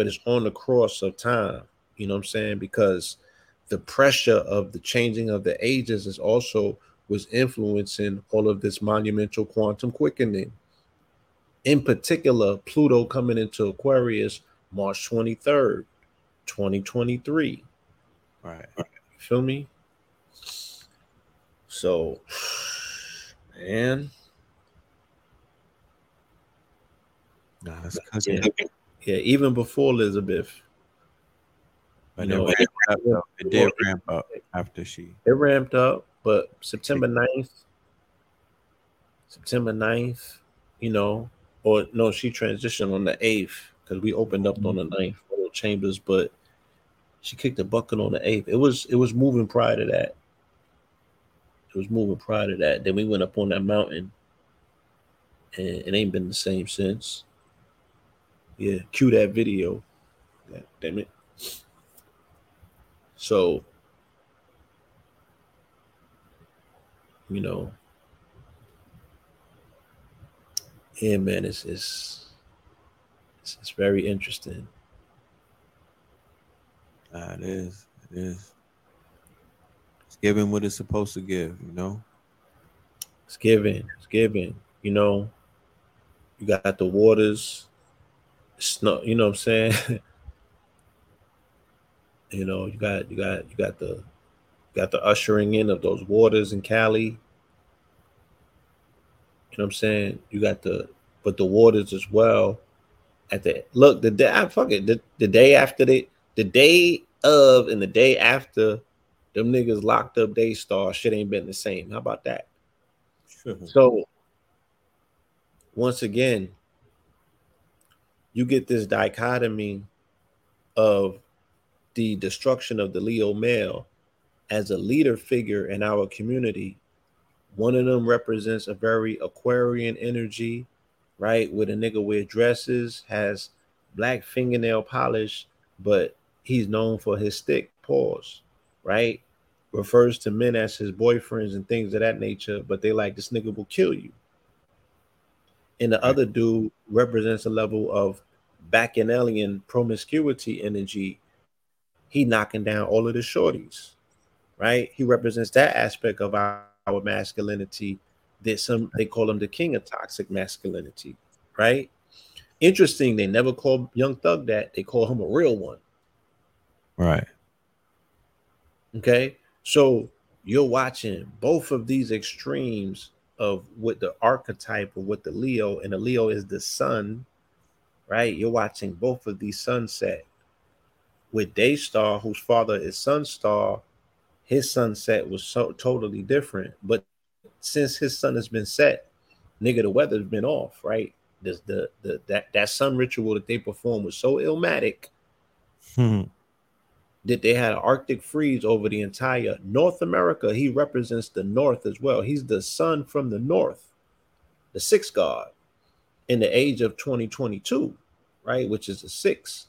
but it's on the cross of time. You know what I'm saying? Because the pressure of the changing of the ages is also was influencing all of this monumental quantum quickening. In particular, Pluto coming into Aquarius March 23rd, 2023. Right. You feel me? So, man, Nah, that's cooking. yeah, yeah, even before Elizabeth, But it know, ramped up. It did ramp up after she. it ramped up, but September 9th, September 9th, you know, or no, she transitioned on the 8th because we opened up on the mm-hmm. 9th Royal Chambers, but she kicked the bucket on the 8th. It was it was moving prior to that. It was moving prior to that. Then we went up on that mountain and it ain't been the same since. Yeah, cue that video. God damn it. So, you know, yeah, man, it's it's it's, it's very interesting. Uh, it is. It is. It's giving what it's supposed to give, you know? It's giving. It's giving. You know, you got the waters. Snow, you know what I'm saying? you know, you got you got you got the got the ushering in of those waters in Cali. You know what I'm saying? You got the but the waters as well. At the look, the day I fuck it, the, the day after the the day of and the day after them niggas locked up Daystar, shit ain't been the same. How about that? Sure. So once again, you get this dichotomy of the destruction of the Leo male as a leader figure in our community. One of them represents a very Aquarian energy, right? With a nigga wear dresses, has black fingernail polish, but he's known for his stick, paws, right? Refers to men as his boyfriends and things of that nature, but they like this nigga will kill you. And the other dude represents a level of bacchanalian promiscuity energy. He knocking down all of the shorties, right? He represents that aspect of our, our masculinity that some they call him the king of toxic masculinity, right? Interesting, they never call Young Thug that. They call him a real one. Right. Okay. So you're watching both of these extremes of what the archetype of what the Leo, and the Leo is the sun, right? You're watching both of these sunset with Daystar, whose father is Sonstar. His sunset was so totally different. But since his sun has been set, nigga, the weather's been off, right? The, the, the that, that sun ritual that they performed was so illmatic. Hmm that they had an Arctic freeze over the entire North America. He represents the North as well. He's the sun from the North, the sixth god in the age of 2022, right? Which is a six.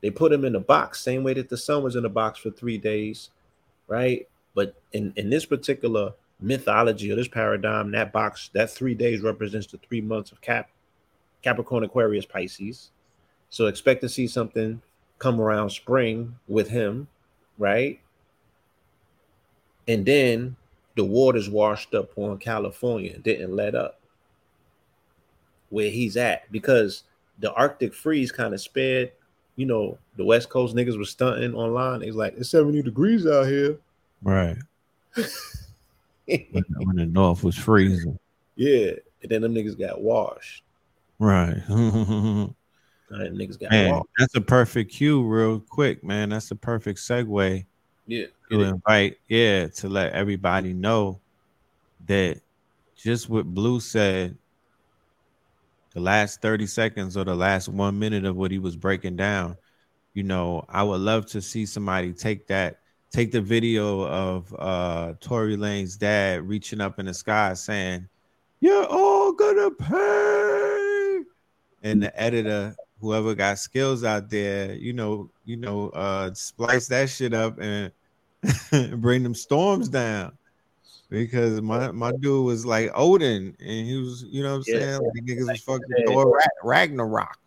They put him in a box, same way that the sun was in a box for three days, right? But in, in this particular mythology or this paradigm, that box, that three days represents the three months of Cap, Capricorn, Aquarius, Pisces. So expect to see something come around spring with him, right? And then the waters washed up on California, didn't let up where he's at because the Arctic freeze kind of spared, you know, the West Coast niggas was stunting online. It's like, it's 70 degrees out here. Right. when, when the North was freezing. Yeah. And then them niggas got washed. Right. Niggas got man, that's a perfect cue, real quick, man. That's a perfect segue. Yeah, to invite, yeah, to let everybody know that just what Blue said, the last 30 seconds or the last one minute of what he was breaking down, you know, I would love to see somebody take that, take the video of uh Tory Lanez dad reaching up in the sky saying, You're all gonna pay. And the editor whoever got skills out there, you know, you know, uh splice that shit up and bring them storms down. Because my my dude was like Odin, and he was, you know what I'm yeah. saying? Like niggas was fucking Thor Ragnarok.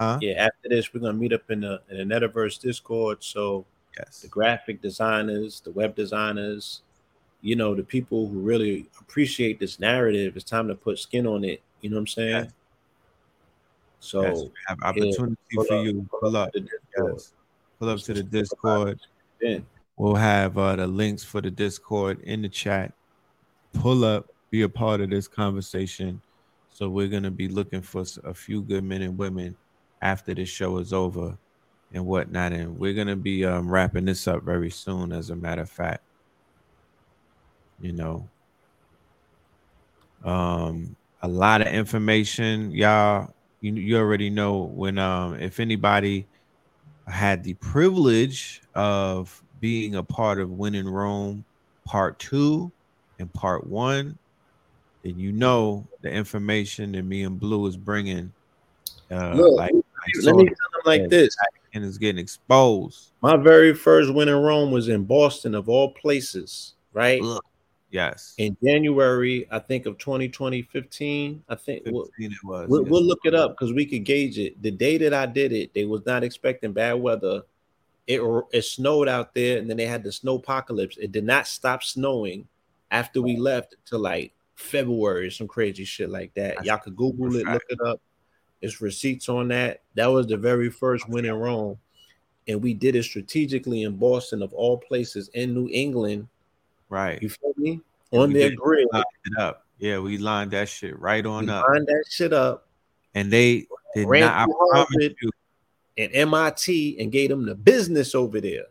Huh? Yeah, after this, we're gonna meet up in the in the Netaverse Discord. So yes, the graphic designers, the web designers, you know, the people who really appreciate this narrative, it's time to put skin on it. You know what I'm saying? Yes. So yes, have opportunity yeah, for you. Pull up, yes. pull up to the Discord. We'll have uh, the links for the Discord in the chat. Pull up, be a part of this conversation. So we're gonna be looking for a few good men and women after this show is over and whatnot. And we're gonna be um, wrapping this up very soon, as a matter of fact. You know, um, a lot of information, y'all you you already know when um if anybody had the privilege of being a part of When In Rome Part Two and Part One, then you know the information that me and Blue is bringing. Uh, Look, like, like let me tell them like this. and it's getting exposed. My very first When In Rome was in Boston, of all places, right? Ugh. Yes, In January, I think of 2020, 15. I think we'll, 15 it was. we'll, yes. we'll look it up because we could gauge it. The day that I did it, they was not expecting bad weather. It it snowed out there, and then they had the snow apocalypse. It did not stop snowing after we left to like February, some crazy shit like that. Y'all could Google it, look it up. It's receipts on that. That was the very first When In Rome, and we did it strategically in Boston, of all places, in New England. Right. You feel me? On we their grid, it up. Yeah, we lined that shit right we on up, lined that shit up. and they did Ran not. Harvard. you, and MIT and gave them the business over there.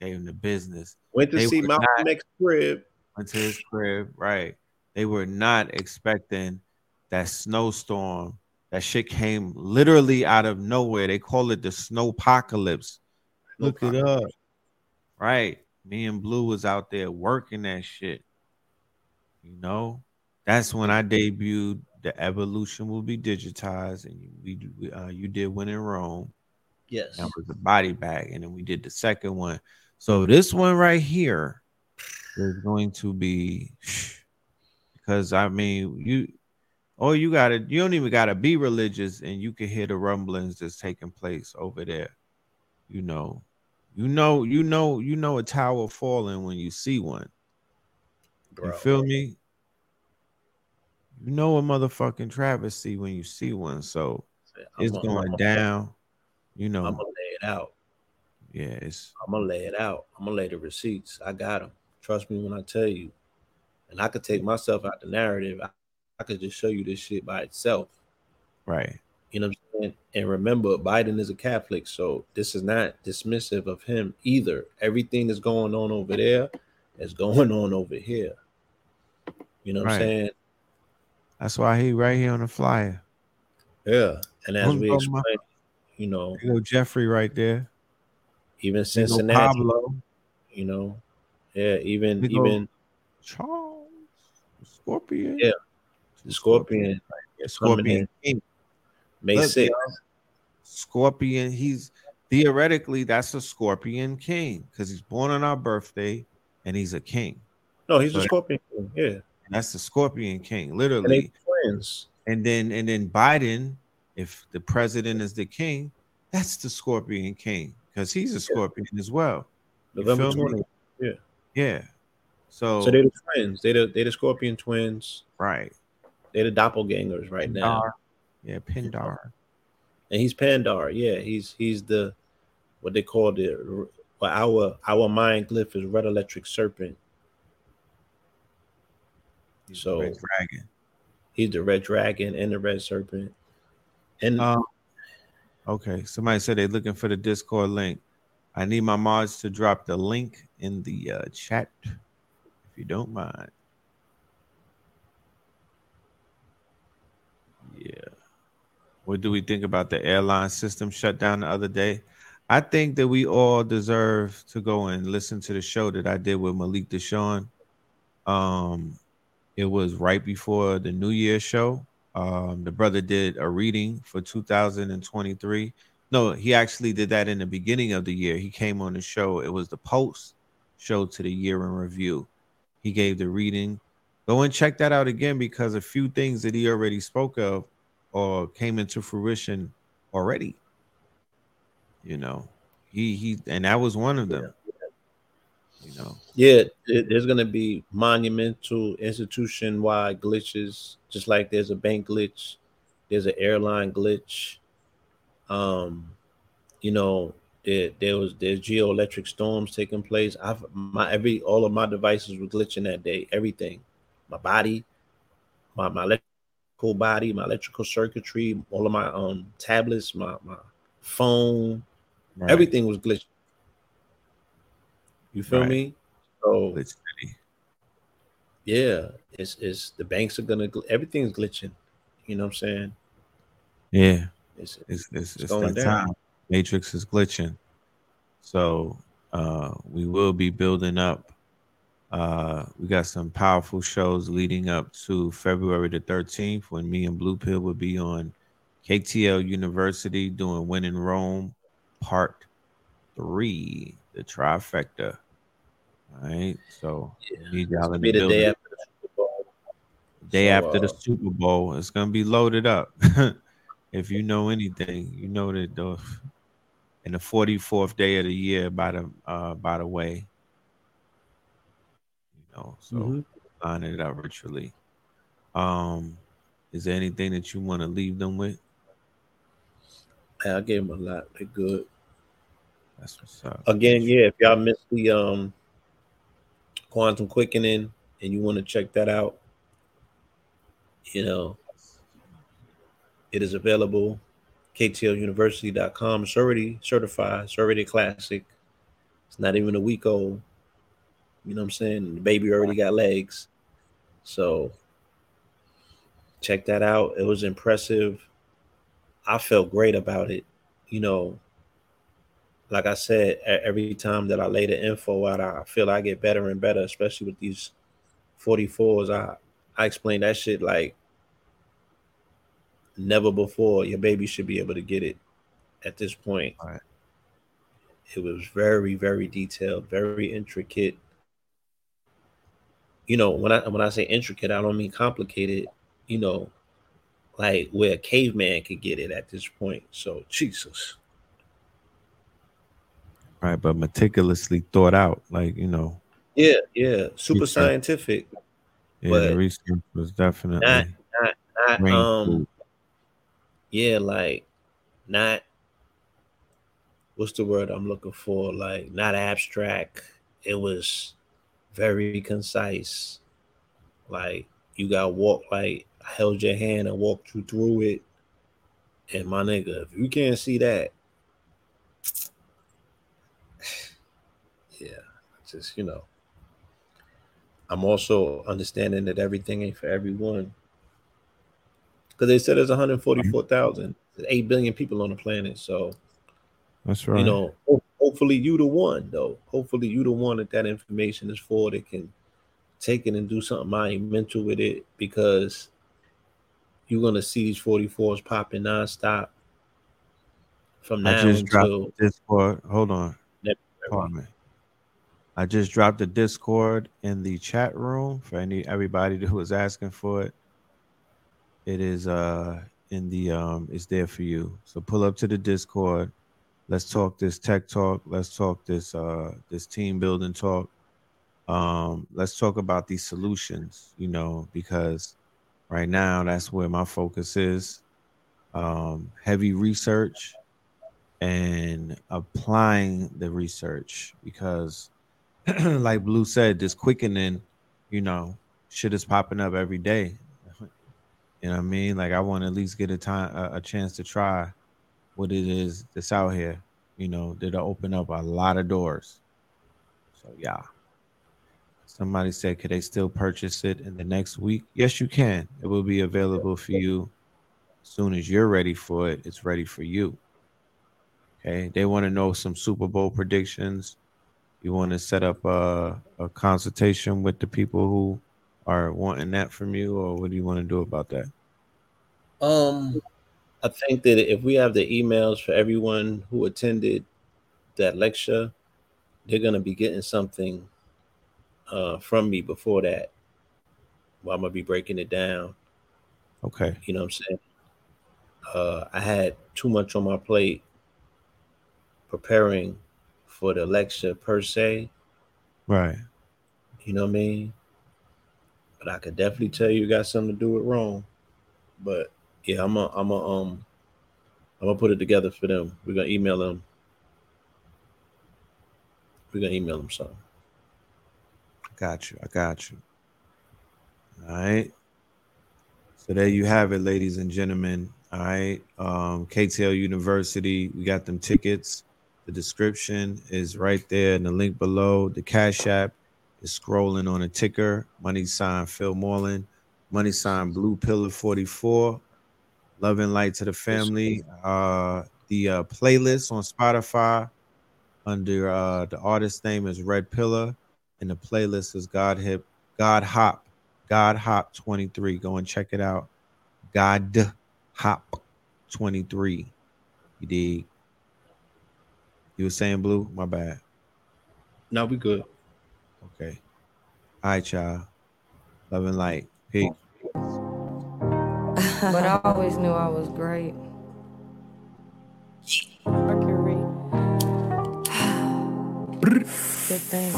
gave them the business. Went to They see Malcolm not- X crib. went to his crib, right? They were not expecting that snowstorm. That shit came literally out of nowhere. They call it the snow apocalypse. Look it up. Right. Me and Blue was out there working that shit. You know, that's when I debuted the evolution will be digitized, and you, we, we uh, you did When In Rome. Yes. That was the body bag, and then we did the second one. So this one right here is going to be because I mean you oh you gotta you don't even gotta be religious and you can hear the rumblings that's taking place over there. You know, you know, you know, you know a tower falling when you see one. You feel me? You know a motherfucking travesty when you see one. So I'm it's gonna- going down. You know, I'm gonna lay it out. yeah, it's I'm gonna lay it out. I'm gonna lay the receipts. I got them. Trust me when I tell you. And I could take myself out the narrative. I, I could just show you this shit by itself. right. You know what I'm saying? And remember, Biden is a Catholic, so this is not dismissive of him either. Everything that's going on over there is going on over here. You know what I'm saying? That's why he right here on the flyer. Yeah. And as Who's we explained, you know, There go Jeffrey right there. even Cincinnati, Pablo, you know, yeah, even even Charles, Scorpion. Yeah. the Scorpion, Scorpion. King. May Look, 6th. y'all, Scorpion. He's theoretically that's a Scorpion King because he's born on our birthday and he's a king. No, he's a Scorpion. Yeah, that's the Scorpion King, literally. they twins. And then and then Biden, if the president is the king, that's the Scorpion King because he's a Scorpion as well. November feel 20th. Yeah. So, So they're the twins. They the they're the Scorpion twins. right. They're the doppelgangers right now. Pindar. Yeah, Pandar. And he's Pandar. Yeah, he's he's the what they call the well, our our mind glyph is red electric serpent. He's So- Red Dragon. He's the red dragon and the red serpent. And Um, okay, somebody said they're looking for the Discord link. I need my mods to drop the link in the uh, chat, if you don't mind. What do we think about the airline system shut down the other day? I think that we all deserve to go and listen to the show that I did with Malik Deshawn. Um, it was right before the New Year show. Um, the brother did a reading for 2023. No, he actually did that in the beginning of the year. He came on the show. It was the post show to the year in review. He gave the reading. Go and check that out again because a few things that he already spoke of or came into fruition already. You know, he he, and that was one of them. You know, yeah, there- there's gonna be monumental institution wide glitches, just like there's a bank glitch, there's an airline glitch. Um, you know, there, there was there's geoelectric storms taking place. I've my every all of my devices were glitching that day. Everything, my body, my my electrical body, my electrical circuitry, all of my um tablets, my my phone, right. everything was glitching. You feel Right. me? So Glitch City. yeah, it's it's the banks are gonna gl- everything's glitching. You know what I'm saying? Yeah. It's It's it's, it's going that down. time. Matrix is glitching. So uh we will be building up Uh, we got some powerful shows leading up to February the 13th when me and Blue Pill will be on KTL University doing When in Rome Part 3, the trifecta. All right. So, Yeah. need y'all in Be the the day after the Super Bowl. Day So, after the uh, Super Bowl. It's gonna be loaded up. if you know anything, you know that the in the 44th day of the year by the uh by the way. You know, so Mhm. line it up virtually. Um, is there anything that you want to leave them with? Yeah, I gave them a lot. They're good. That's what's up. Again, yeah, if y'all missed the um quantum quickening and you want to check that out, you know, it is available. KTLUniversity.com. It's already certified, it's already a classic. It's not even a week old. You know what I'm saying? The baby already got legs. So check that out. It was impressive. I felt great about it. You know, like I said, every time that I lay the info out, I feel I get better and better, especially with these 44s. I I explain that shit like never before. Your baby should be able to get it at this point. Right. It was very, very detailed, very intricate. You know, when I when I say intricate, I don't mean complicated, you know, like where a caveman could get it at this point. So Jesus. Right, but meticulously thought out, like you know, Yeah, yeah. Super Research. scientific. yeah, But research was definitely Not not not um yeah, like not what's the word I'm looking for? Like not abstract. It was very concise. Like you got walk like I held your hand and walked you through it. And my nigga, if you can't see that, yeah, just you know. I'm also understanding that everything ain't for everyone. Because they said there's 144,000, 8 billion people on the planet. So, That's right. you know, hopefully you the one, though. Hopefully you the one that that information is for that can take it and do something monumental with it because you're going to see these 44s popping nonstop from now I just dropped Discord. Hold on. Never- Pardon me. I just dropped the Discord in the chat room for any everybody who was asking for it. It is uh in the um it's there for you. So pull up to the Discord. Let's talk this tech talk. Let's talk this uh this team building talk. Um let's talk about these solutions, you know, because right now that's where my focus is. Um heavy research and applying the research because like blue said this quickening you know shit is popping up every day you know what i mean like i want to at least get a time a, a chance to try what it is that's out here. You know that'll open up a lot of doors. So yeah. Somebody said could they still purchase it in the next week? Yes you can. It will be available for you as soon as you're ready for it. It's ready for you. Okay, they want to know some Super Bowl predictions. You want to set up a, a consultation with the people who are wanting that from you, or what do you want to do about that? Um, I think that if we have the emails for everyone who attended that lecture, they're gonna be getting something uh, from me before that. Well, I'm gonna be breaking it down. Okay, You know what I'm saying? Uh, I had too much on my plate preparing for the lecture per se. right. You know what I mean? But I could definitely tell you got something to do with wrong. But yeah, I'm a, I'm a, um, I'm gonna put it together for them. We're gonna email them. We're gonna email them something. Got you. I got you. All right. So there you have it, ladies and gentlemen. All right. Um, KTL University. We got them tickets. The description is right there in the link below. The Cash App is scrolling on a ticker. Money sign Phil Moreland. Money sign Blue Pillar 44. Love and light to the family. Uh, the uh, playlist on Spotify under uh, the artist name is Red Pillar And the playlist is God Hip, God Hop, God Hop 23. Go and check it out. God Hop 23. You dig? You were saying blue? My bad. No, we good. Okay. All right, y'all. Love and light. Peace. but I always knew I was great. Mercury. Good thing.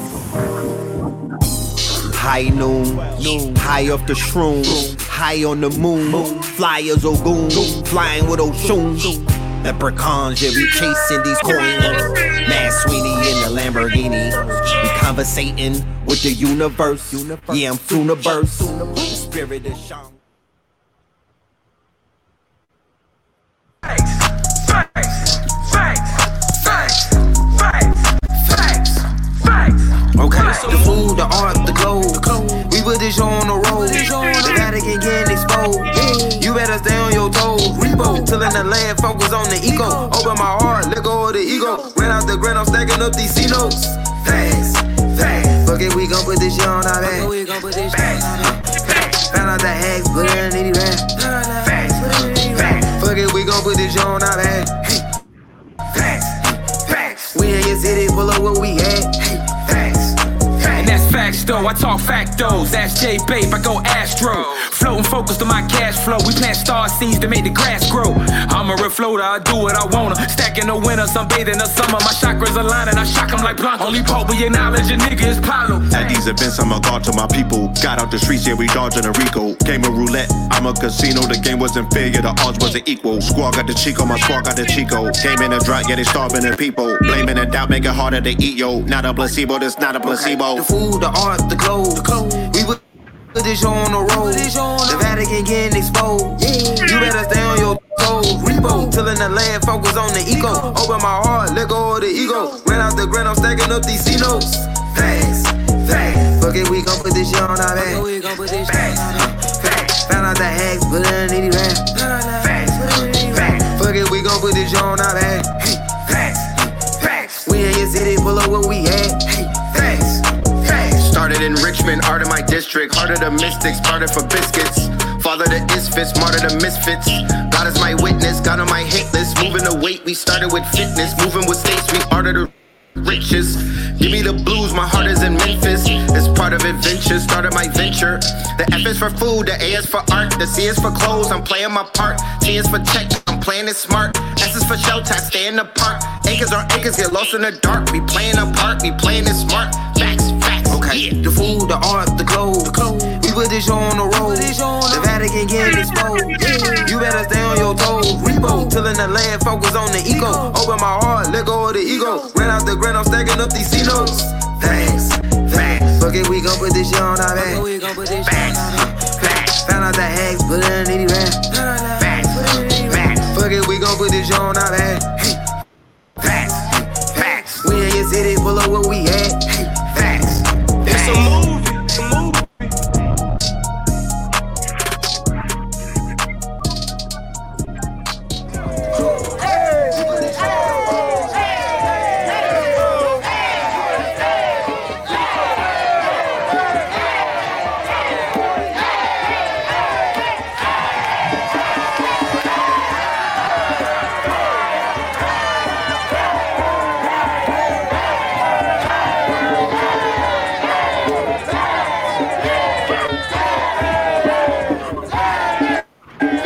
High noon, high off the shroom, high on the moon, flyers Ogun, flying with Oshun. Leprechauns, yeah, we chasing these coins. Mad Sweeney in the Lamborghini. We conversating with the universe. Yeah, I'm Funiverse. Spirit is Sean. Okay, the food, the art, the clothes. We put this show on the road. The Vatican getting exposed. You better stay on your toes. Repo, till in the land, focus on the ego. Open my heart, let go of the ego. Ran out the grand, I'm stacking up these C notes. Fast, fast. Fuck it, we gon' put this shit on our back. Found out the hacks, put it in rap. Facts, facts. Fuck it, we gon' put this shit on our back. Though, I talk factos. Ask J Babe, I go Astro. Floating focused on my cash flow. We plant star seeds to make the grass grow. I'm a refloater, I do what I wanna. Stacking the winter, sunbathing the summer. My chakras align and I shock 'em like Blanco. Only Pope we acknowledge a nigga is Pablo. At these events, I'm a guard to my people. Got out the streets, yeah, we dodging a RICO. Game of roulette, I'm a casino. The game wasn't fair, yeah, the odds wasn't equal. Squad got the Chico, my squad got the Chico. Game in a drought, yeah, they starving the people. Blaming the doubt, make it harder to eat, yo. Not a placebo, this not a placebo. The food, the art, the clothes. We put put this show on the road. The Vatican getting exposed. You better stay on your toes. Repo, till in the land, focus on the ego. Open my heart, let go of the ego. Ran out the grand, I'm stacking up these C notes. Facts, facts. Fuck it, we gon' put this shit on our back. Facts, facts. Found out the hacks, put it in nitty rap. Facts, facts. Fuck it, we gon' put this shit on our back. Facts, facts. We in your city, pull up where we at. Started in Richmond, art of my district. Heart of the mystics, started for biscuits. Father the isfits, martyr the misfits. God is my witness, God on my hit list. Moving the weight, we started with fitness. Moving with states, we ordered the riches. Give me the blues, my heart is in Memphis. It's part of adventure, started my venture. The F is for food, the A is for art, the C is for clothes, I'm playing my part. T is for tech, I'm playing it smart. S is for shell tap, stay in the park. Acres are acres, get lost in the dark. We playing a part, we playing it smart. Facts, Okay, the food, the art, the clothes. We put this show on the road. The Vatican getting exposed. You better stay on your toes. Repo, till in the land, focus on the ego. Open my heart, let go of the ego. Ran out the grand, I'm stacking up these C notes. Facts, facts. Fuck it, we gon' put this shit on our back. Facts, facts. Found out the hacks, put it in nitty rap. Facts, facts. Fuck it, we gon' put this shit on our back. Facts, facts. We in your city, pull up where we at.